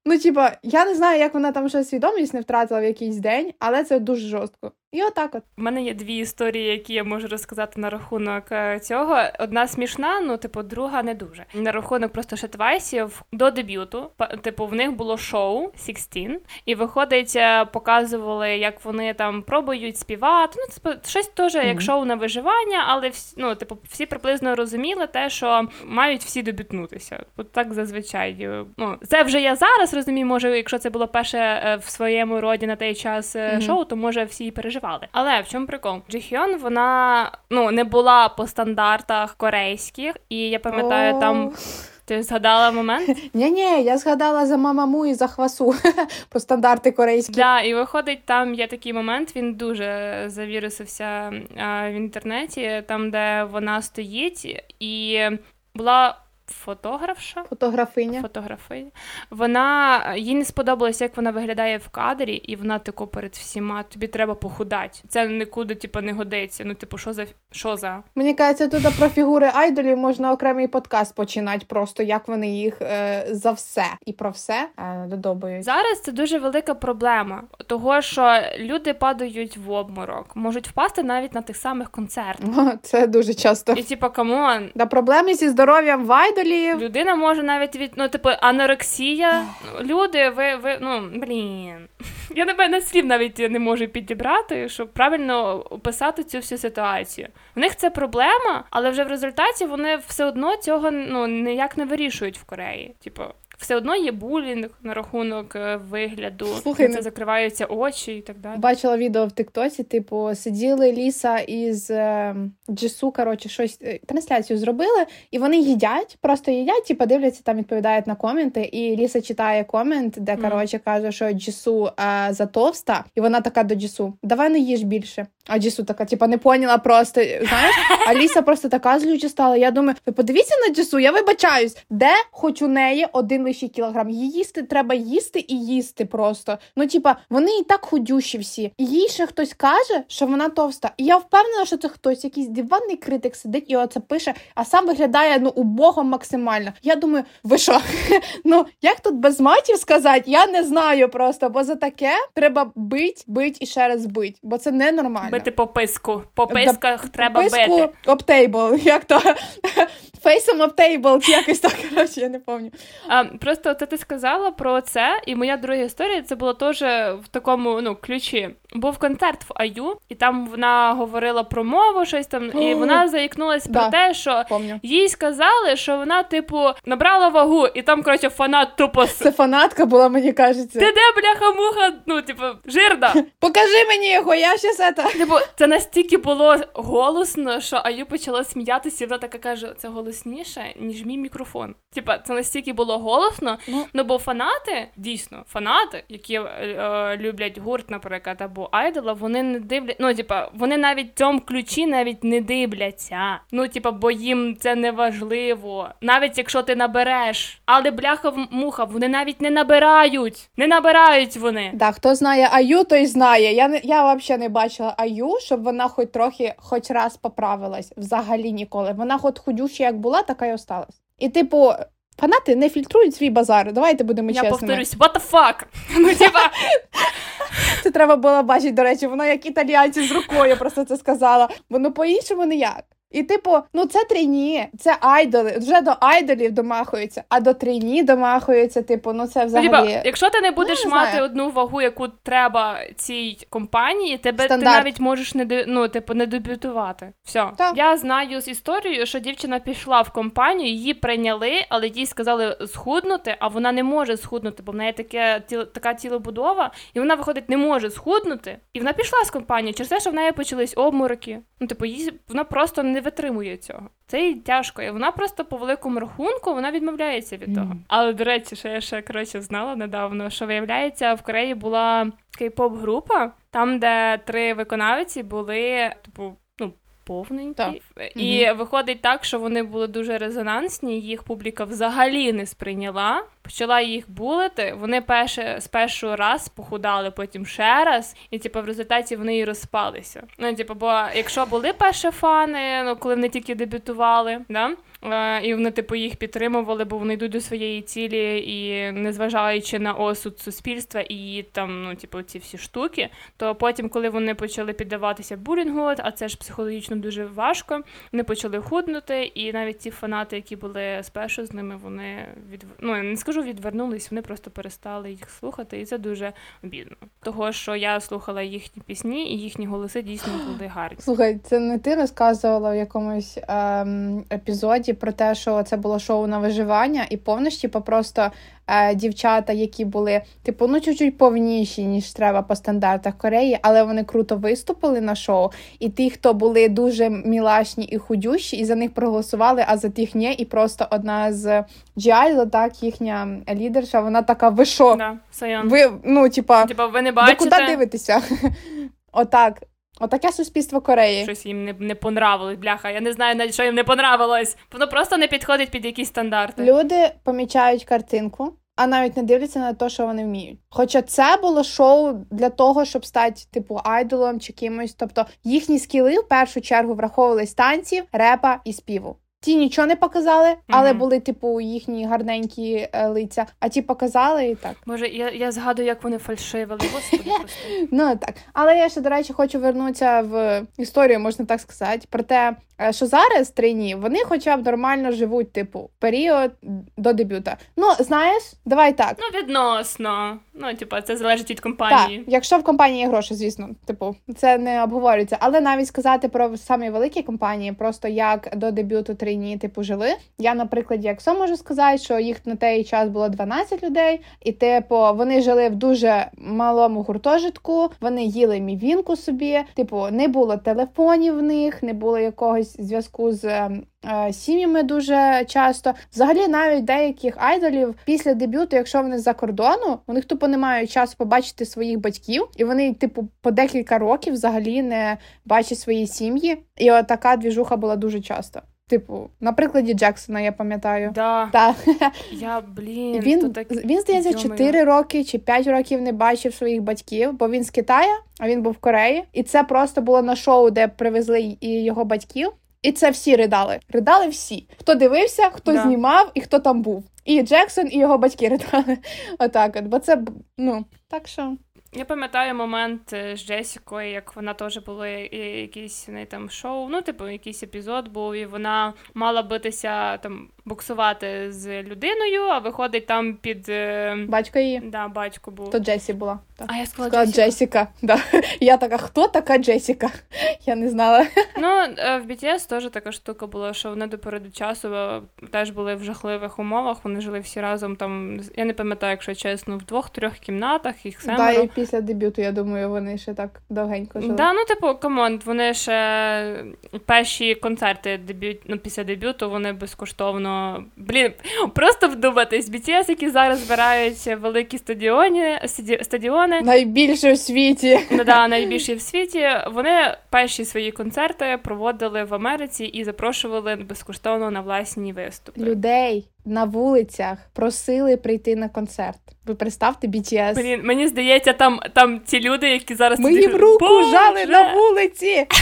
Ну, типа, я не знаю, як вона там ще свідомість не втратила в якийсь день, але це дуже жорстко. І отак от. У мене є дві історії, які я можу розказати на рахунок е, цього. Одна смішна, ну типу, друга не дуже. На рахунок просто ще твайсів до дебюту. Типу, в них було шоу 16, і виходить, е, показували, як вони там пробують співати. Ну, типу, щось теж як шоу на виживання, але всі, ну, типу, всі приблизно розуміли те, що мають всі дебютнутися. От так зазвичай. е, Ну, це вже я зараз розумію. Може, якщо це було перше в своєму роді на той час Мгм. шоу, то може всі і переживали. Але в чому прикол? Джихьон, вона ну не була по стандартах корейських, і я пам'ятаю, О. там ти згадала момент. Ні, ні, я згадала за мамаму і за хвасу по стандарти корейські. Да, і виходить, там є такий момент, він дуже завірусився а, в інтернеті, там, де вона стоїть, і була фотографша. Фотографиня. Фотографиня. Вона їй не сподобалось, як вона виглядає в кадрі, і вона тако перед всіма. Тобі треба похудати. Це нікуди, типу, не годиться. Ну, типу, що за що за? Мені кажеться, тут про фігури айдолів можна окремий подкаст починати, просто як вони їх е, за все і про все е, додобують. Зараз це дуже велика проблема, того що люди падають в обморок, можуть впасти навіть на тих самих концертах. Це дуже часто. І типу, come on, Да, проблеми зі здоров'ям в айдолів. людина може навіть від ну, типу, анорексія. Люди, ви, ви ну блін. Я напевно слів навіть не можу підібрати, щоб правильно описати цю всю ситуацію. В них це проблема, але вже в результаті вони все одно цього ну ніяк не вирішують в Кореї. Типу, все одно є булінг на рахунок е, вигляду, Слухай, це ну- закриваються очі і так далі. Бачила відео в Тиктоці, типу, сиділи Ліса із е, Джису, коротше, щось е, трансляцію зробили, і вони їдять, просто їдять, типу, дивляться, там відповідають на коменти. І Ліса читає комент, де коротше каже, що Джису затовста, і вона така до Джису: Давай не їж більше. А Джису така, типу, не поняла просто. Знаєш, а Ліса просто така злюча стала. Я думаю, ви подивіться на Джису, я вибачаюсь, де хоч у неї один лишній кілограм. Її їсти треба їсти і їсти просто. Ну, типа, вони і так худющі всі. І їй ще хтось каже, що вона товста. І я впевнена, що це хтось, якийсь диванний критик сидить і оце пише, а сам виглядає ну убого максимально. Я думаю, ви що? ну як тут без матів сказати? Я не знаю просто, бо за таке треба бить, бить і ще раз бить, бо це ненормально. Бити по писку. По писках треба Писку бити. обтейбл, як то фейсом обтейбл, чи якось так, коротше, я не пам'ятаю. Просто це ти сказала про це, і моя друга історія це було теж в такому ну ключі. Був концерт в Аю, і там вона говорила про мову, щось там, і вона заікнулась да. про те, що Помню. їй сказали, що вона, типу, набрала вагу, і там, коротше, фанат тупо Це фанатка була, мені кажеться. Ти де, бляха-муха, ну, типу, жирна. Покажи мені його, я ще це. Типу, це настільки було голосно, що Аю почала сміятися, і вона така каже: це голосніше, ніж мій мікрофон. Типа, це настільки було голосно. Ну. Ну бо фанати, дійсно, фанати, які е, е, люблять гурт, наприклад, або айдола, вони не дивлять. Ну, типа, вони навіть в цьому ключі навіть не дивляться. Ну, типа, бо їм це не важливо. Навіть якщо ти набереш. Але бляха муха, вони навіть не набирають. Не набирають вони. Да, хто знає Аю, той знає. Я не я взагалі не бачила Аю, щоб вона хоч трохи, хоч раз поправилась. Взагалі ніколи. Вона хоч худюща як була, така й осталась. І типу. Фанати не фільтрують свій базар. Давайте будемо Я повторюсь, what the fuck? Ну, типа, Це треба було бачити, до речі, вона як італіянці з рукою просто це сказала. Воно по-іншому ніяк. І, типу, ну це трійні, це айдоли. Вже до айдолів домахуються, а до трійні домахуються. Типу, ну це взагалі. Типа, якщо ти не будеш Ну, не мати знаю. одну вагу, яку треба цій компанії, тебе ти навіть можеш не ну, типу, не дебютувати. Все. Так. Я знаю з історією, що дівчина пішла в компанію, її прийняли, але їй сказали схуднути, а вона не може схуднути, бо в неї таке тіло, така тілобудова, і вона виходить, не може схуднути. І вона пішла з компанії через те, що в неї почались обмороки. Ну, типу, їй вона просто не витримує цього. Це їй тяжко. І вона просто по великому рахунку вона відмовляється від того. Mm. Але до речі, що я ще коротше знала недавно, що виявляється, в Кореї була кей-поп-група, там, де три виконавці були, типу. Повненькі. Так. І виходить так, що вони були дуже резонансні, їх публіка взагалі не сприйняла, почала їх булити. Вони перше, з першого раз похудали, потім ще раз, і типу, в результаті вони і розпалися. Ну, типу, бо якщо були перші фани, ну коли вони тільки дебютували, да? Е, і вони, типу, їх підтримували, бо вони йдуть до своєї цілі, і незважаючи на осуд суспільства і там, ну, типу, ці всі штуки, то потім, коли вони почали піддаватися булінгу, а це ж психологічно дуже важко, вони почали худнути, і навіть ті фанати, які були спершу з ними, вони від ну не скажу відвернулись, вони просто перестали їх слухати, і це дуже обідно. Того, що я слухала їхні пісні, і їхні голоси дійсно були гарні. Слухай, це не ти розказувала в якомусь ем, епізоді про те, що це було шоу на виживання, і повністю типу, просто е, дівчата, які були типу, ну чуть-чуть повніші, ніж треба по стандартах Кореї, але вони круто виступили на шоу. І ті, хто були дуже мілашні і худющі, і за них проголосували, а за тих ні. І просто одна з G-Idol, так, їхня лідерша, вона така, ви що? Да, Ви, ну, типа, Типа, ви не ви бачите, куди дивитеся? Отак. Отаке суспільство Кореї. щось їм не, не понравилось, бляха. Я не знаю навіть, що їм не понравилось. Воно просто не підходить під якісь стандарти. Люди помічають картинку, а навіть не дивляться на те, що вони вміють. Хоча це було шоу для того, щоб стати типу айдолом чи кимось. Тобто їхні скіли в першу чергу враховувались танців, репа і співу. Ті нічого не показали, але Мгм. були, типу, їхні гарненькі е, лиця, а ті показали і так. Боже, я, я згадую, як вони фальшивили. Господи, прости. Ну так. Але я ще, до речі, хочу вернутися в історію, можна так сказати, про те, е, що зараз трійні, вони хоча б нормально живуть, типу, період до дебюта. Ну, знаєш, давай так. Ну, відносно. Ну, типа, це залежить від Так, компанії. якщо в компанії є гроші, звісно, типу, це не обговорюється. Але навіть сказати про самі великі компанії, просто як до дебюту трійні, типу, жили. Я, наприклад, якщо можу сказати, що їх на той час було 12 людей, і типу, вони жили в дуже малому гуртожитку, вони їли мівінку собі. Типу, не було телефонів в них, не було якогось зв'язку з. е, Сім'ями дуже часто, взагалі, навіть деяких айдолів після дебюту, якщо вони за кордону, у них тупо немає часу побачити своїх батьків, і вони, типу, по декілька років взагалі не бачать свої сім'ї. І от така двіжуха була дуже часто. Типу, на прикладі Джексона, я пам'ятаю. Да. Так, Я, блін, він, то так... він здається, Йо-моє. 4 роки чи 5 років не бачив своїх батьків, бо він з Китаю, а він був в Кореї. І це просто було на шоу, де привезли і його батьків. І це всі ридали. Ридали всі. Хто дивився, хто Да. знімав і хто там був. І Джексон, і його батьки ридали. Отак от. Бо це ну так що. Я пам'ятаю момент е, з Джесікою, як вона теж була якісь в неї там шоу, ну, типу, якийсь епізод був, і вона мала битися там боксувати з людиною, а виходить там під е, Батько її. да, батько був. То Джесі була. Так. А я сказала Сказала Джесіка. Джесіка. Да. Я така, хто така Джесіка? Я не знала. Ну, е, в BTS теж така штука була, що вони до переду часу е, теж були в жахливих умовах. Вони жили всі разом там. Я не пам'ятаю, якщо чесно, в двох-трьох кімнатах, їх Да, і після дебюту, я думаю, вони ще так довгенько жили. Да, ну типу, come on, вони ще перші концерти дебют, ну, після дебюту вони безкоштовно. Блін, просто вдуматись, BTS, які зараз збирають великі стадіони, стаді- стадіони. Найбільше в світі. Ну да, найбільші в світі. Вони перші свої концерти проводили в Америці і запрошували безкоштовно на власні виступи. Людей на вулицях просили прийти на концерт. Ви представте BTS. Блін, мені здається, там, там ті люди, які зараз Ми їм руку Боже! жали на вулиці.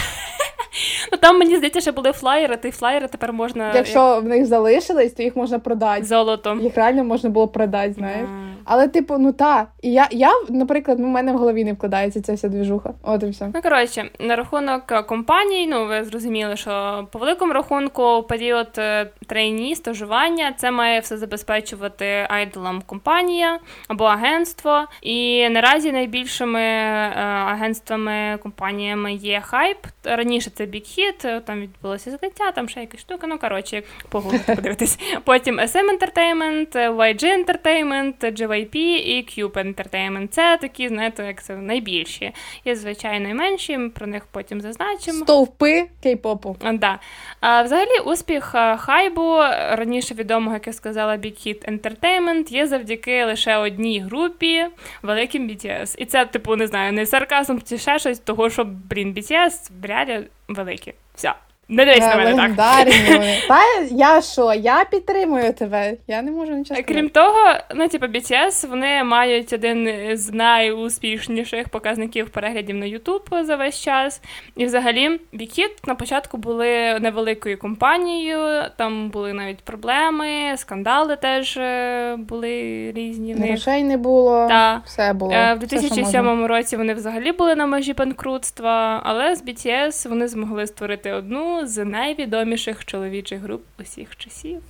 Ну там мені здається, що були флаєри, ті флаєри тепер можна Якщо в них залишились, то їх можна продати. як золотом. Їх реально можна було продати, знаєш. Да. Але, типу, ну та. І я, я, наприклад, ну, в мене в голові не вкладається ця вся двіжуха. От і все. Ну, коротше, на рахунок компаній, ну ви зрозуміли, що по великому рахунку період е, трейні, стажування, це має все забезпечувати айдолам компанія або агентство. І наразі найбільшими е, агентствами, компаніями є хайп. Раніше це Big Hit, там відбулося закриття, там ще якась штука. Ну коротше, погуглити, подивитись. Потім SM Entertainment, YG Entertainment, JYP і Cube Entertainment. Це такі, знаєте, як це найбільші. Є звичайно і менші. Про них потім зазначимо. Стовпи кей-попу. Да. А, Взагалі, успіх хайбу раніше відомого, я сказала, Big Hit Entertainment, є завдяки лише одній групі великим BTS. І це, типу, не знаю, не сарказм, чи ще щось, того що, блін, BTS реально великі. Все. Не дивись на мене так. Та я що? Я підтримую тебе. Я не можу нічого. сказати. Крім того, ну типу BTS, вони мають один з найуспішніших показників переглядів на YouTube за весь час. І взагалі Hit на початку були невеликою компанією, там були навіть проблеми, скандали теж е, були різні. Грошей не було. Та. Все було. Е, В Все, що 2007 році вони взагалі були на межі банкрутства, але з BTS вони змогли створити одну з найвідоміших чоловічих груп усіх часів.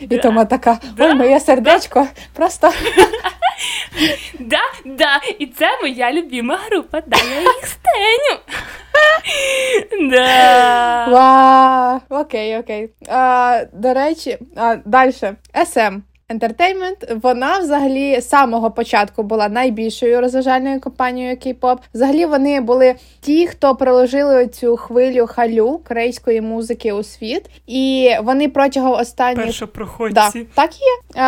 І Тома така, Да. ой, моє сердечко. Просто Да, да, і це моя любима група, да, я їх стеню. Да. Вау, окей, окей. А, до речі, а, далі. SM. Entertainment, вона взагалі з самого початку була найбільшою розважальною компанією K-pop. Взагалі вони були ті, хто проложили цю хвилю халю корейської музики у світ, і вони протягом останніх да, Першопроходці. так і є.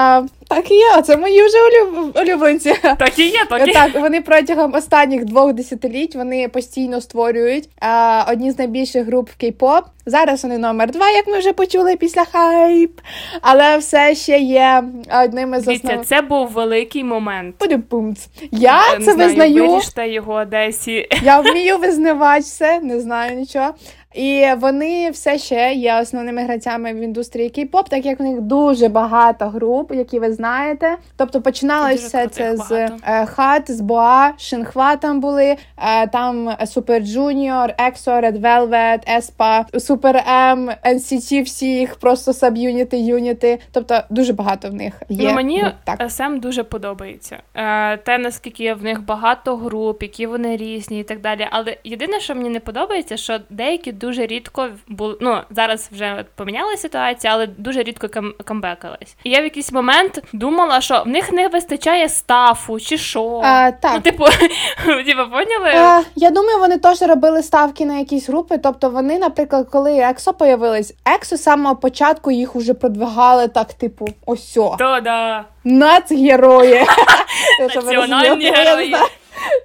Так і є. Це мої вже улюб... улюбленці. Так і є, так і є. Так, вони протягом останніх двох десятиліть вони постійно створюють а, одні з найбільших груп в кей-поп. Зараз вони номер два, як ми вже почули після хайп, але все ще є одним із Дивіться, основ... це був великий момент. Пудю-пумц. Я не це знаю, визнаю. Його Одесі. Я вмію визнавати це, не знаю нічого. І вони все ще є основними гравцями в індустрії кей-поп, так як в них дуже багато груп, які ви знаєте. Тобто починалося все це з багато. е, хат, з Боа, Шинхва там були, е, там Super Junior, EXO, Red Velvet, Espa, Super M, NCT, всі їх просто саб'юніти, юніти. Тобто дуже багато в них є. Ну, мені так. СМ дуже подобається. Е, те, наскільки в них багато груп, які вони різні і так далі. Але єдине, що мені не подобається, що деякі дуже рідко були. Ну, зараз вже от поміняла ситуація, але дуже рідко кам- камбекались. І я в якийсь момент думала, що в них не вистачає стафу чи що. А, так. Ну, типу, типу, поняли? Е, я думаю, вони теж робили ставки на якісь групи. Тобто вони, наприклад, коли Ексо появились, Ексо з самого початку їх уже продвигали так, типу, осьо. То, да. Нацгерої. Національні герої.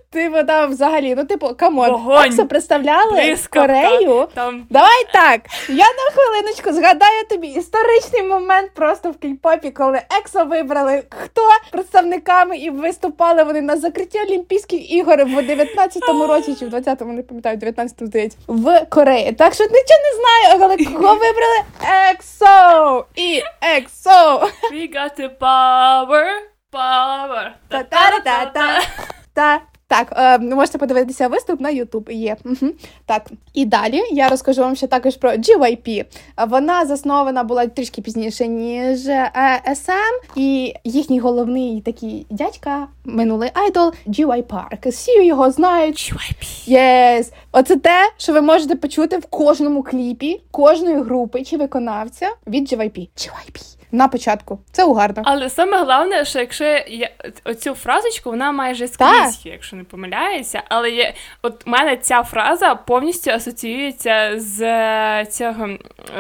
Типу, там взагалі, ну, типу, come on, Вогонь. Представляли Блискавка. Корею. Там Давай так. Я на хвилиночку згадаю тобі історичний момент просто в кей-попі, коли EXO вибрали хто представниками і виступали вони на закритті Олімпійських ігор в 19-му році чи в 20-му, не пам'ятаю, 19-му, здається, в Кореї. Так що нічого не знаю, але кого вибрали Ексо і Ексо. we got the power, power. Та-та-та-та. Та. Так, е, можете подивитися виступ на YouTube. Є. Угу. Так. І далі я розкажу вам ще також про GYP. Вона заснована була трішки пізніше, ніж е, SM. І їхній головний такий дядька, минулий айдол, JY Park. Всі його знають. JYP. Yes! Оце те, що ви можете почути в кожному кліпі кожної групи чи виконавця від JYP. JYP. На початку. Це угарно. Але саме головне, що якщо я оцю фразочку, вона майже скрізь, є, якщо не помиляюся, але є, от у мене ця фраза повністю асоціюється з е, цього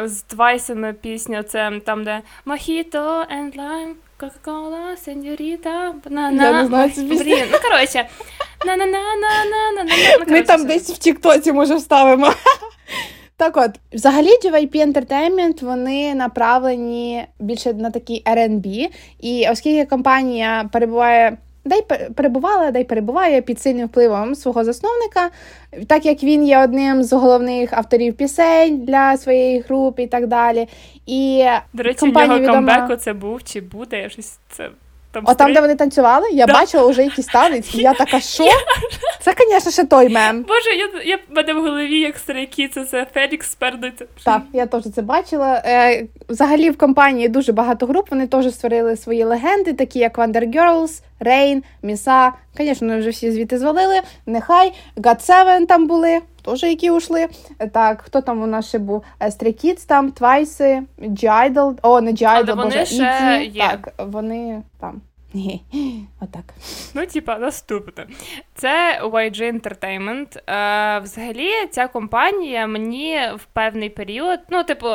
з Твайсами пісня. Це там, де Mojito and lime, Coca-Cola, Senorita, banana. Я не знаю цю пісню. Блін, ну коротше. на на на на на на на Ми там десь в Тіктоці, може, вставимо. Так от, взагалі, JYP Entertainment, вони направлені більше на такий R&B, і оскільки компанія перебуває. Дай перебувала, дай перебуває під сильним впливом свого засновника, так як він є одним з головних авторів пісень для своєї групи і так далі. І До речі, в нього відома- камбеку це був чи буде, я щось це Там О, там, де вони танцювали, я Да. бачила вже якісь танець, і я така, що? Це, звісно, ще той мем. Боже, я, я в мене в голові, як старики, це це Фелікс спердиться. Так, я теж це бачила. Е, взагалі в компанії дуже багато груп. Вони теж створили свої легенди, такі як Wonder Girls, Rain, Міса. Звісно, вони вже всі звідти звалили. Нехай Seven там були, теж які ушли. Е, Так, хто там у нас ще був? Е, Stray Kids там, Twice, G-Idol. О, не Але G-Idol, вони ще ITZY. є. Так, вони там. Ні, отак. Ну, типа, наступне. Це YG Entertainment. Е, взагалі, ця компанія мені в певний період, ну, типу.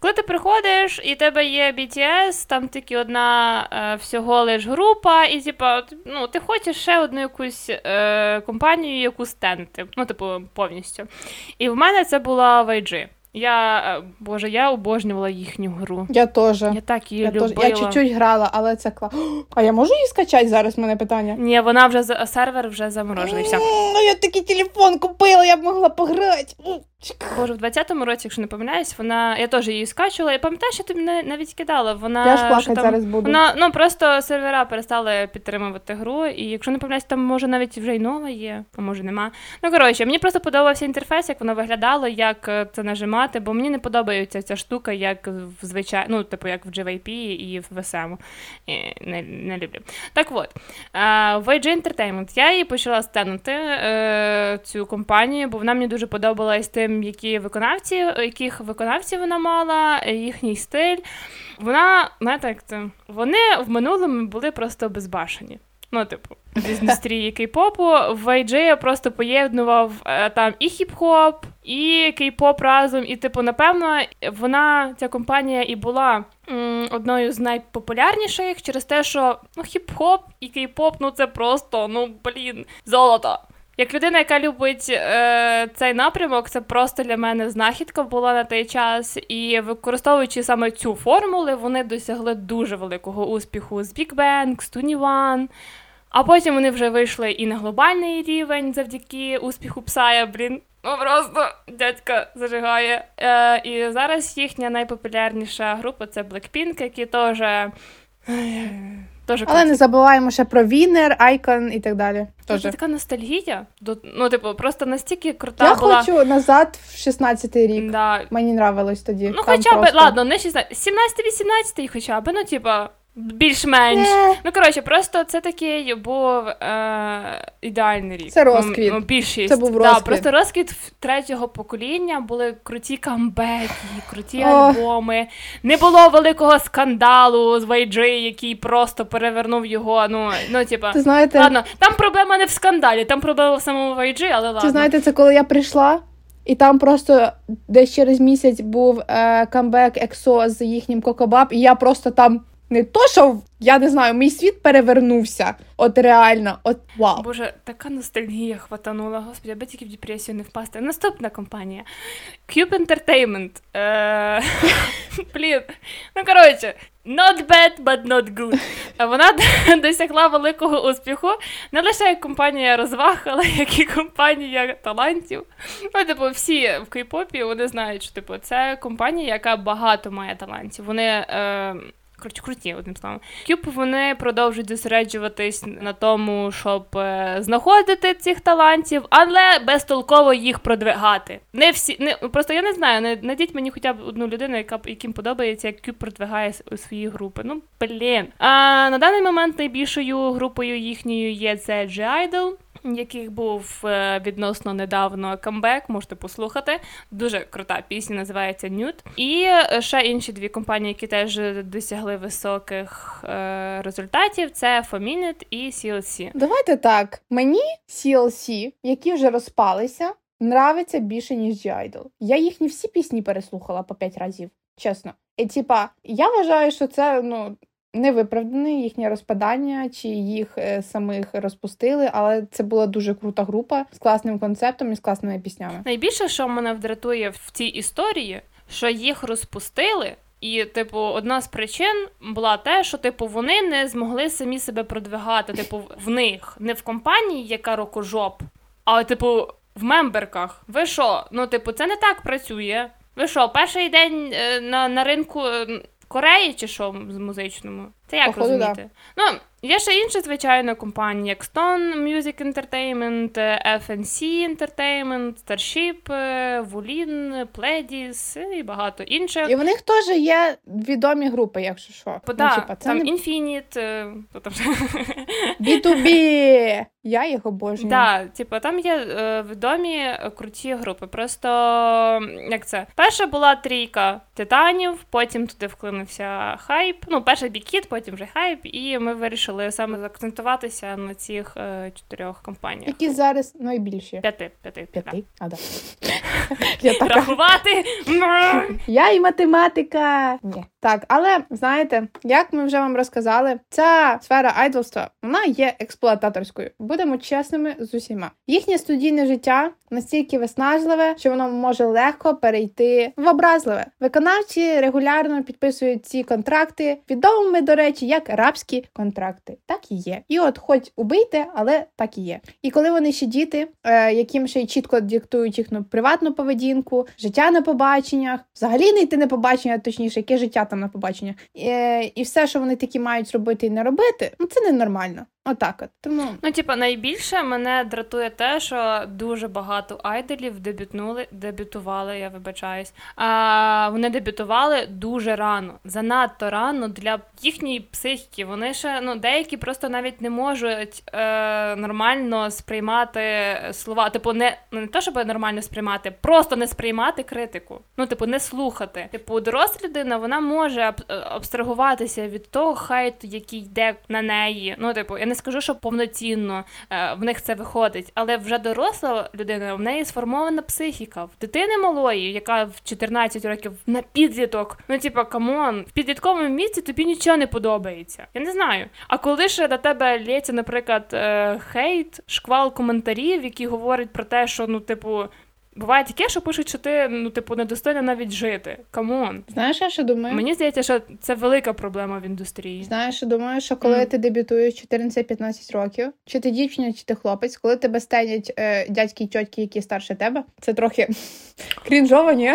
Коли ти приходиш і тебе є BTS, там тільки одна е, всього лиш група, і типа, ну, ти хочеш ще одну якусь е, компанію, яку стенти, ну, типу, повністю. І в мене це була YG. Я, е, боже, я обожнювала їхню гру. Я теж. Я так її Я, любила. теж. я чуть-чуть грала, але це клас. А я можу її скачати зараз? в Мене питання. Ні, вона вже сервер вже заморожений. Ну я такий телефон купила, я б могла пограти. Боже, в 20-му році, якщо не помиляюсь, вона. Я теж її скачувала. І пам'ятаєш, я тобі на- навіть кидала. Вона Я ж що плакати там- зараз буду. Вона ну просто сервера перестали підтримувати гру, і якщо не помиляюсь, там може навіть вже й нова є, а може нема. Ну коротше, мені просто подобався інтерфейс, як воно виглядало, як е, це нажимати, бо мені не подобається ця штука, як в звичай... ну, типу, як в GVP і в VSM. Не, не люблю. Так от, е, в YG Entertainment я її почала стенути е, цю компанію, бо вона мені дуже подобалась тим, які виконавці, яких виконавців вона мала, їхній стиль. Вона, знаєте, як це? Вони в минулому були просто безбашені. Ну, типу, в індустрії кей-попу в YG просто поєднував е, там і хіп-хоп, і кей-поп разом. І, типу, напевно, вона, ця компанія, і була м, одною з найпопулярніших через те, що ну, хіп-хоп і кей-поп, ну це просто, ну блін, золото. Як людина, яка любить е, цей напрямок, це просто для мене знахідка була на той час. І використовуючи саме цю формулу, вони досягли дуже великого успіху з Big Bang, з Tony One. А потім вони вже вийшли і на глобальний рівень завдяки успіху Псая, блін. Ну просто дядька зажигає. Е, і зараз їхня найпопулярніша група це Blackpink, які теж. Теж Але не забуваємо ще про Вінер, Айкон і так далі. Це така ностальгія. Ну, типу, просто настільки крута Я була. хочу назад в 16-й рік. Да. Мені нравилось тоді. Ну, Там хоча б, просто- ладно, не 16, 17-18 хоча б, ну, типа, більш-менш. Е, Ну, коротше, просто це такий був е, ідеальний рік. Це розквіт. Ну, більшість. Це був Да, розквіт. просто розквіт третього покоління були круті камбеки, круті Ох. альбоми. Не було великого скандалу з YG, який просто перевернув його. Ну, ну типа. Ти знаєте, Ладно, там проблема не в скандалі, там проблема в самому YG, але ладно. Чи знаєте, це коли я прийшла, і там просто десь через місяць був е, камбек EXO з їхнім Кокобаб, і я просто там не то, що я не знаю, мій світ перевернувся. От реально, от вау. Боже, така ностальгія хватанула, господи, аби тільки в депресію не впасти. Наступна компанія. Cube Entertainment. Е, Блін. Ну, коротше, not bad, but not good. Вона досягла великого успіху не лише як компанія розваг, але як і компанія талантів. Ну, типу, всі в кей-попі вони знають, що типу, це компанія, яка багато має талантів. Вони. Е, Коротше, круті, одним словом. Кюб вони продовжують зосереджуватись на тому, щоб е, знаходити цих талантів, але безтолково їх продвигати. Не всі не просто я не знаю. Не найдіть мені хоча б одну людину, яка яким подобається, як Кюб продвигає свої групи. Ну блін. А на даний момент найбільшою групою їхньою є це G-Idol, яких був е, відносно недавно камбек, можете послухати. Дуже крута пісня, називається Nude. І е, ще інші дві компанії, які теж досягли високих е, результатів: це Fominit і CLC. Давайте так. Мені CLC, які вже розпалися, нравиться більше, ніж G-Idol. Я їхні всі пісні переслухала по п'ять разів, чесно. І типа, я вважаю, що це ну. Не виправдане їхнє розпадання, чи їх е, самих розпустили, але це була дуже крута група з класним концептом і з класними піснями. Найбільше, що мене вдратує в цій історії, що їх розпустили. І, типу, одна з причин була те, що типу вони не змогли самі себе продвигати. Типу, в них не в компанії, яка рокожоп, а типу в мемберках. Ви що? Ну, типу, це не так працює. Ви що, перший день е, на, на ринку. Кореї чи що з музичному? Це як Походу, розуміти? Ну, є ще інші, звичайно, компанії, як Stone Music Entertainment, FNC Entertainment, Starship, Wulin, Pledis і багато інших. І в них теж є відомі групи, якщо що. Бо, да, ну, типа, це там не Infinite, е, там? B2B. Я їх обожнюю. Да, типу, там є е, відомі е, круті групи. Просто як це? Перша була трійка титанів, потім туди вклинився хайп. Ну, перший бікіт, потім вже хайп, і ми вирішили саме заакцентуватися на цих е, чотирьох компаніях. Які зараз найбільші? П'яти, п'яти, П'яти? А, да. Я така. Рахувати. Я і математика. Ні. Так, але знаєте, як ми вже вам розказали, ця сфера айдолства вона є експлуататорською. Будемо чесними з усіма. Їхнє студійне життя настільки виснажливе, що воно може легко перейти в образливе. Виконавці регулярно підписують ці контракти, відомими, до речі, як рабські контракти. Так і є. І от, хоч убийте, але так і є. І коли вони ще діти, е, яким ще й чітко диктують їхню приватну поведінку, життя на побаченнях, взагалі не йти на побачення, точніше, яке життя там на побаченнях, е, і все, що вони такі мають робити і не робити, ну це ненормально. Отак от. Тому Ну, типа, найбільше мене дратує те, що дуже багато айдолів дебютнули, дебютували, я вибачаюсь. А вони дебютували дуже рано, занадто рано для їхньої психіки. Вони ще ну деякі просто навіть не можуть е, нормально сприймати слова. Типу, не ну, не то, щоб нормально сприймати, просто не сприймати критику. Ну, типу, не слухати. Типу, доросла людина вона може е, абстрагуватися від того хайту, який йде на неї. Ну, типу, я не скажу, що повноцінно е, в них це виходить, але вже доросла людина, в неї сформована психіка. В дитини малої, яка в 14 років на підліток. Ну, типа, come on, в підлітковому місці тобі нічого не подобається. Я не знаю. А коли ж на тебе ллється, наприклад, е, хейт, шквал коментарів, які говорять про те, що ну, типу. Буває таке, що пишуть, що ти ну, типу, недостойно навіть жити. Come on. знаєш, я що думаю? Мені здається, що це велика проблема в індустрії. Знаєш, що думаю, що коли Мгм. ти дебютуєш 14-15 років, чи ти дівчина, чи ти хлопець, коли тебе стенять е, дядьки і тьотки, які старше тебе, це трохи крінжово, ні?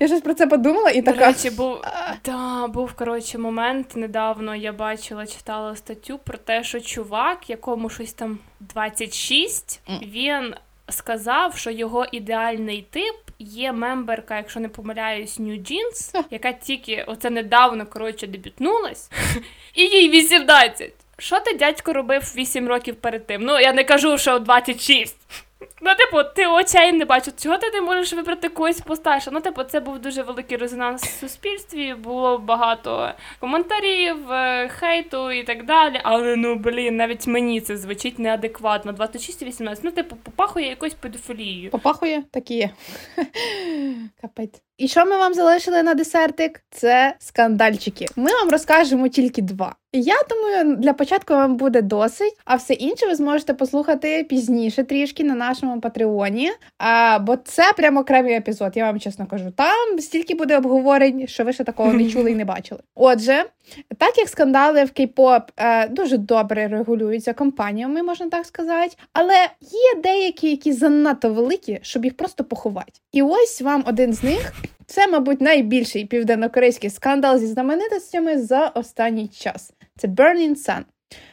Я щось про це подумала і До така. речі, був, да, був коротше момент недавно. Я бачила, читала статтю про те, що чувак, якому щось там 26, він сказав, що його ідеальний тип є мемберка, якщо не помиляюсь, New Jeans, яка тільки оце недавно коротше дебютнулась, і їй 18. Що ти, дядько, робив 8 років перед тим? Ну, я не кажу, що 26. Ну, типу, ти очей не бачу. Чого ти не можеш вибрати когось постарше? Ну, типу, це був дуже великий резонанс в суспільстві, було багато коментарів, е, хейту і так далі. Але ну блін, навіть мені це звучить неадекватно. 26 і 18. Ну, типу, попахує якоюсь педофілією. Попахує, так і є. Капець. І що ми вам залишили на десертик? Це скандальчики. Ми вам розкажемо тільки два. Я думаю, для початку вам буде досить, а все інше ви зможете послухати пізніше трішки на нашому патреоні. А, бо це прямо окремий епізод, я вам чесно кажу. Там стільки буде обговорень, що ви ще такого не чули і не бачили. Отже, так як скандали в кей-поп е, дуже добре регулюються компаніями, можна так сказати, але є деякі, які занадто великі, щоб їх просто поховати. І ось вам один з них. Це, мабуть, найбільший південнокорейський скандал зі знаменитостями за останній час. Це Burning Sun.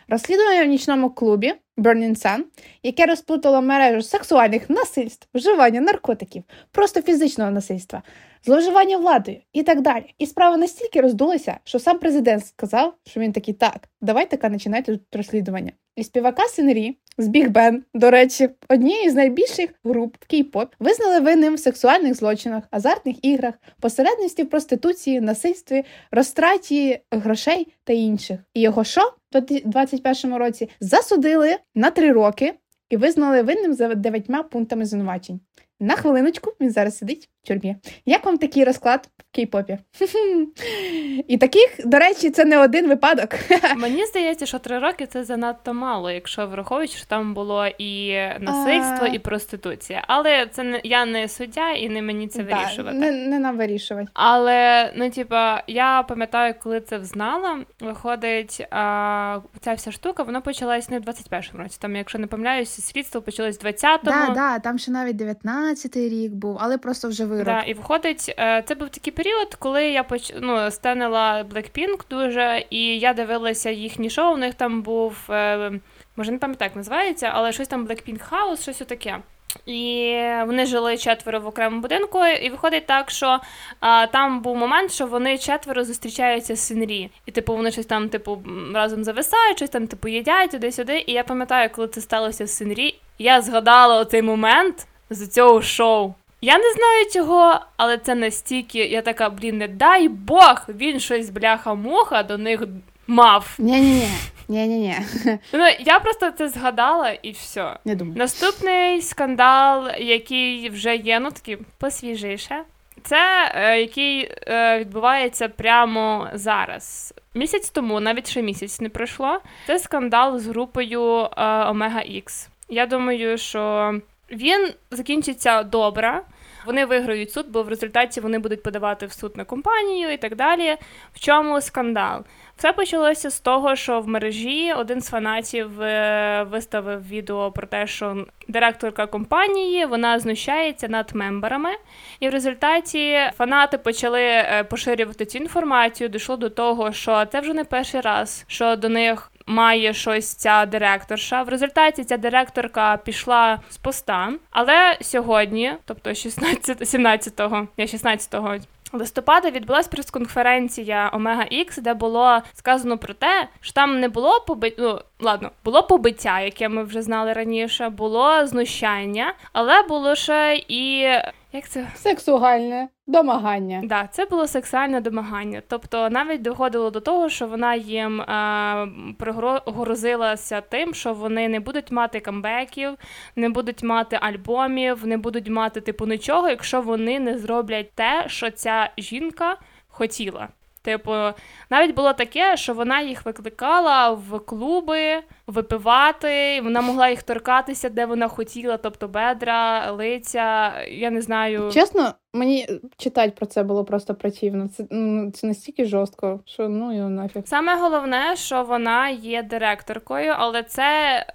Розслідування в нічному клубі Burning Sun, яке розплутало мережу сексуальних насильств, вживання наркотиків, просто фізичного насильства, зловживання владою і так далі. І справа настільки роздулася, що сам президент сказав, що він такий так, давайте-ка починайте тут розслідування. І співака Синрі з Біг Бен, до речі, однієї з найбільших груп в кей-поп, визнали винним в сексуальних злочинах, азартних іграх, посередництві в проституції, насильстві, розтраті грошей та інших. І його що в 2021 році засудили на три роки і визнали винним за дев'ятьма пунктами звинувачень. На хвилиночку він зараз сидить тюрмі. Як вам такий розклад в кей-попі? І таких, до речі, це не один випадок. Мені здається, що три роки це занадто мало, якщо враховуючи, що там було і насильство, і проституція. Але це не я не суддя і не мені це вирішувати. Не, не нам вирішувати. Але ну, типа, я пам'ятаю, коли це взнала, виходить, а, ця вся штука, вона почалась не в 21-му році. Там, якщо не помиляюся, слідство почалось в 20-му. Да, да, там ще навіть 19-й рік був, але просто вже вирок. Да, і виходить, е, це був такий період, коли я поч... ну, станила Blackpink дуже, і я дивилася їхні шоу. У них там був, е, може не пам'ятаю, як називається, але щось там Blackpink House, щось таке. І вони жили четверо в окремому будинку, і виходить так, що а, там був момент, що вони четверо зустрічаються з Синрі. І типу вони щось там, типу, разом зависають, щось там, типу, їдять туди-сюди. І я пам'ятаю, коли це сталося з Синрі, я згадала оцей момент з цього шоу. Я не знаю чого, але це настільки, я така, блін, не дай Бог, він щось бляха-муха до них мав. Ні-ні-ні. Ні-ні-ні. Ну, я просто це згадала і все. Не думаю. Наступний скандал, який вже є, ну такий посвіжіше, це е, який е, відбувається прямо зараз. Місяць тому, навіть ще місяць не пройшло. Це скандал з групою е, Омега Ікс. Я думаю, що він закінчиться добре. Вони виграють суд, бо в результаті вони будуть подавати в суд на компанію і так далі. В чому скандал? Все почалося з того, що в мережі один з фанатів е, виставив відео про те, що директорка компанії вона знущається над мемберами, і в результаті фанати почали е, поширювати цю інформацію. Дійшло до того, що це вже не перший раз, що до них. Має щось ця директорша. В результаті ця директорка пішла з поста. Але сьогодні, тобто 16, 17-го, я 16-го листопада відбулася прес-конференція Омега Ікс, де було сказано про те, що там не було побиття, ну, ладно, було побиття, яке ми вже знали раніше, було знущання, але було ще і як це сексуальне домагання. Да, це було сексуальне домагання. Тобто навіть доходило до того, що вона їм е, пригрозилася тим, що вони не будуть мати камбеків, не будуть мати альбомів, не будуть мати типу нічого, якщо вони не зроблять те, що ця жінка хотіла. Типу, навіть було таке, що вона їх викликала в клуби випивати, вона могла їх торкатися, де вона хотіла, тобто бедра, лиця. Я не знаю. Чесно, Мені е, читати про це було просто противно. Це ну, це настільки жорстко, що ну його нафіг. Саме головне, що вона є директоркою, але це,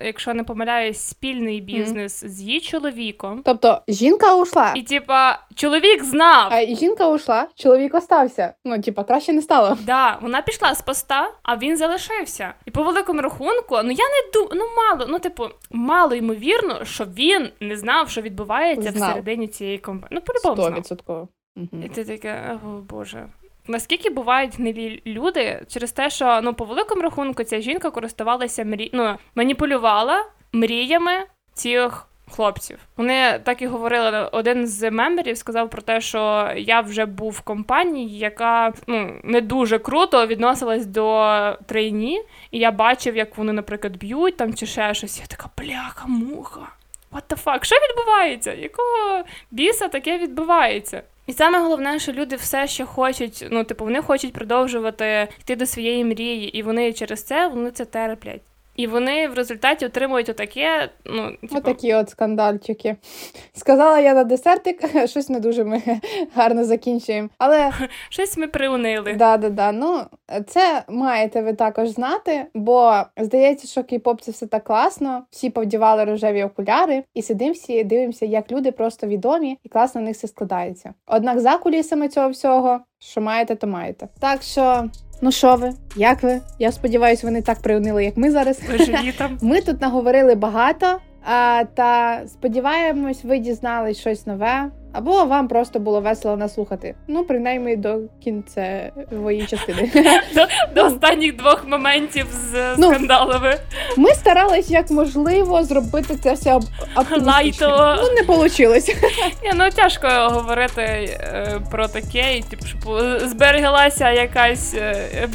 якщо не помиляюсь, спільний бізнес mm-hmm. з її чоловіком. Тобто жінка ушла, і типа чоловік знав. А жінка ушла, чоловік остався. Ну типа краще не стало. Да, вона пішла з поста, а він залишився. І по великому рахунку, ну я не думаю, ну мало, ну типу, мало ймовірно, що він не знав, що відбувається знав. всередині цієї компанії. Ну по любому знав. 100%. Угу. І ти таке, о Боже. Наскільки бувають гнилі люди через те, що ну по великому рахунку ця жінка користувалася мрі... ну, маніпулювала мріями цих хлопців. Вони так і говорили. Один з мемерів сказав про те, що я вже був в компанії, яка ну не дуже круто відносилась до трейні, і я бачив, як вони, наприклад, б'ють там чи ще щось. Я така бляха-муха. What the fuck? Що відбувається? Якого біса таке відбувається? І саме головне, що люди все ще хочуть, ну, типу, вони хочуть продовжувати йти до своєї мрії, і вони через це вони це терплять. І вони в результаті отримують отаке. ну, типу... Отакі от скандальчики. Сказала я на десертик, щось не дуже ми гарно закінчуємо. Але щось ми приунили. Да, да, да. Ну, це маєте ви також знати, бо здається, що кей-поп це все так класно. Всі повдівали рожеві окуляри, і сидимо всі, дивимося, як люди просто відомі, і класно в них все складається. Однак за кулісами цього всього, що маєте, то маєте. Так що. Ну що ви? Як ви? Я сподіваюся, вони так приунили, як ми зараз. Ми тут наговорили багато, а, та сподіваємось, ви дізнались щось нове. Або вам просто було весело наслухати. Ну, принаймні до кінцевої частини. До до останніх двох моментів з ну, скандалами. Ми старались як можливо зробити це все оптимістично. Ну, не вийшло. Ні, Ну тяжко говорити е, про таке, і типу, щоб збереглася якась е,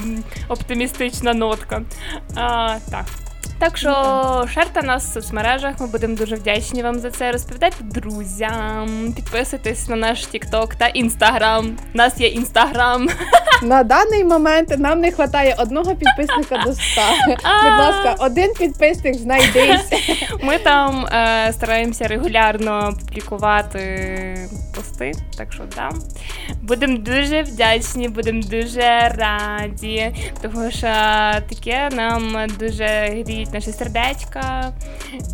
оптимістична нотка. А, Так. Так що шерте нас в соцмережах, ми будемо дуже вдячні вам за це. Розповідайте друзям, підписуйтесь на наш TikTok та. У нас є Instagram. На даний момент нам не вистачає одного підписника до 100. Будь ласка, один підписник знайдись. Ми там е, стараємося регулярно публікувати пости, так що да. Будемо дуже вдячні, будемо дуже раді, тому що таке нам дуже гріє наше сердечко.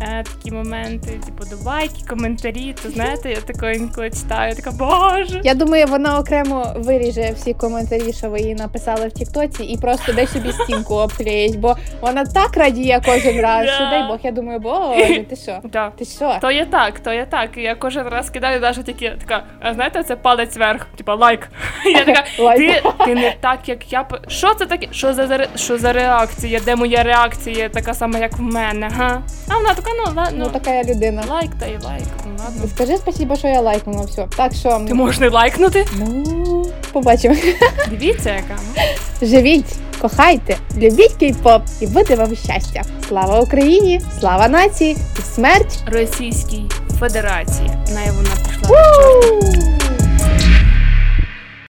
е, такі моменти, типу, до лайки, коментарі. То знаєте, я такої інколи читаю, така боже. Я думаю, вона окремо виріже всі коментарі, що ви їй написали в Тіктоці, і просто десь собі стінку обклеїть, бо вона так радіє кожен раз. Що дай Бог, я думаю, боже, ти що? Да. Ти що? То є так, то є так. Я кожен раз кидаю навіть такі, така, а знаєте, це палець вверх, типа лайк. Я така, ти, ти не так, як я. Що це таке? Що за що за реакція? Де моя реакція така сама, як в мене? Га? А вона така, ну ладно. Ну така я людина. Лайк та й лайк. Ну ладно. Скажи спасибо, що я лайкнула все. Так що Ти можеш не лайкнути? ну побачимо. Дивіться, яка. Живіть, кохайте, любіть кей-поп і буде вам щастя. Слава Україні! Слава нації і смерть! Російській Федерації. На вона пішла.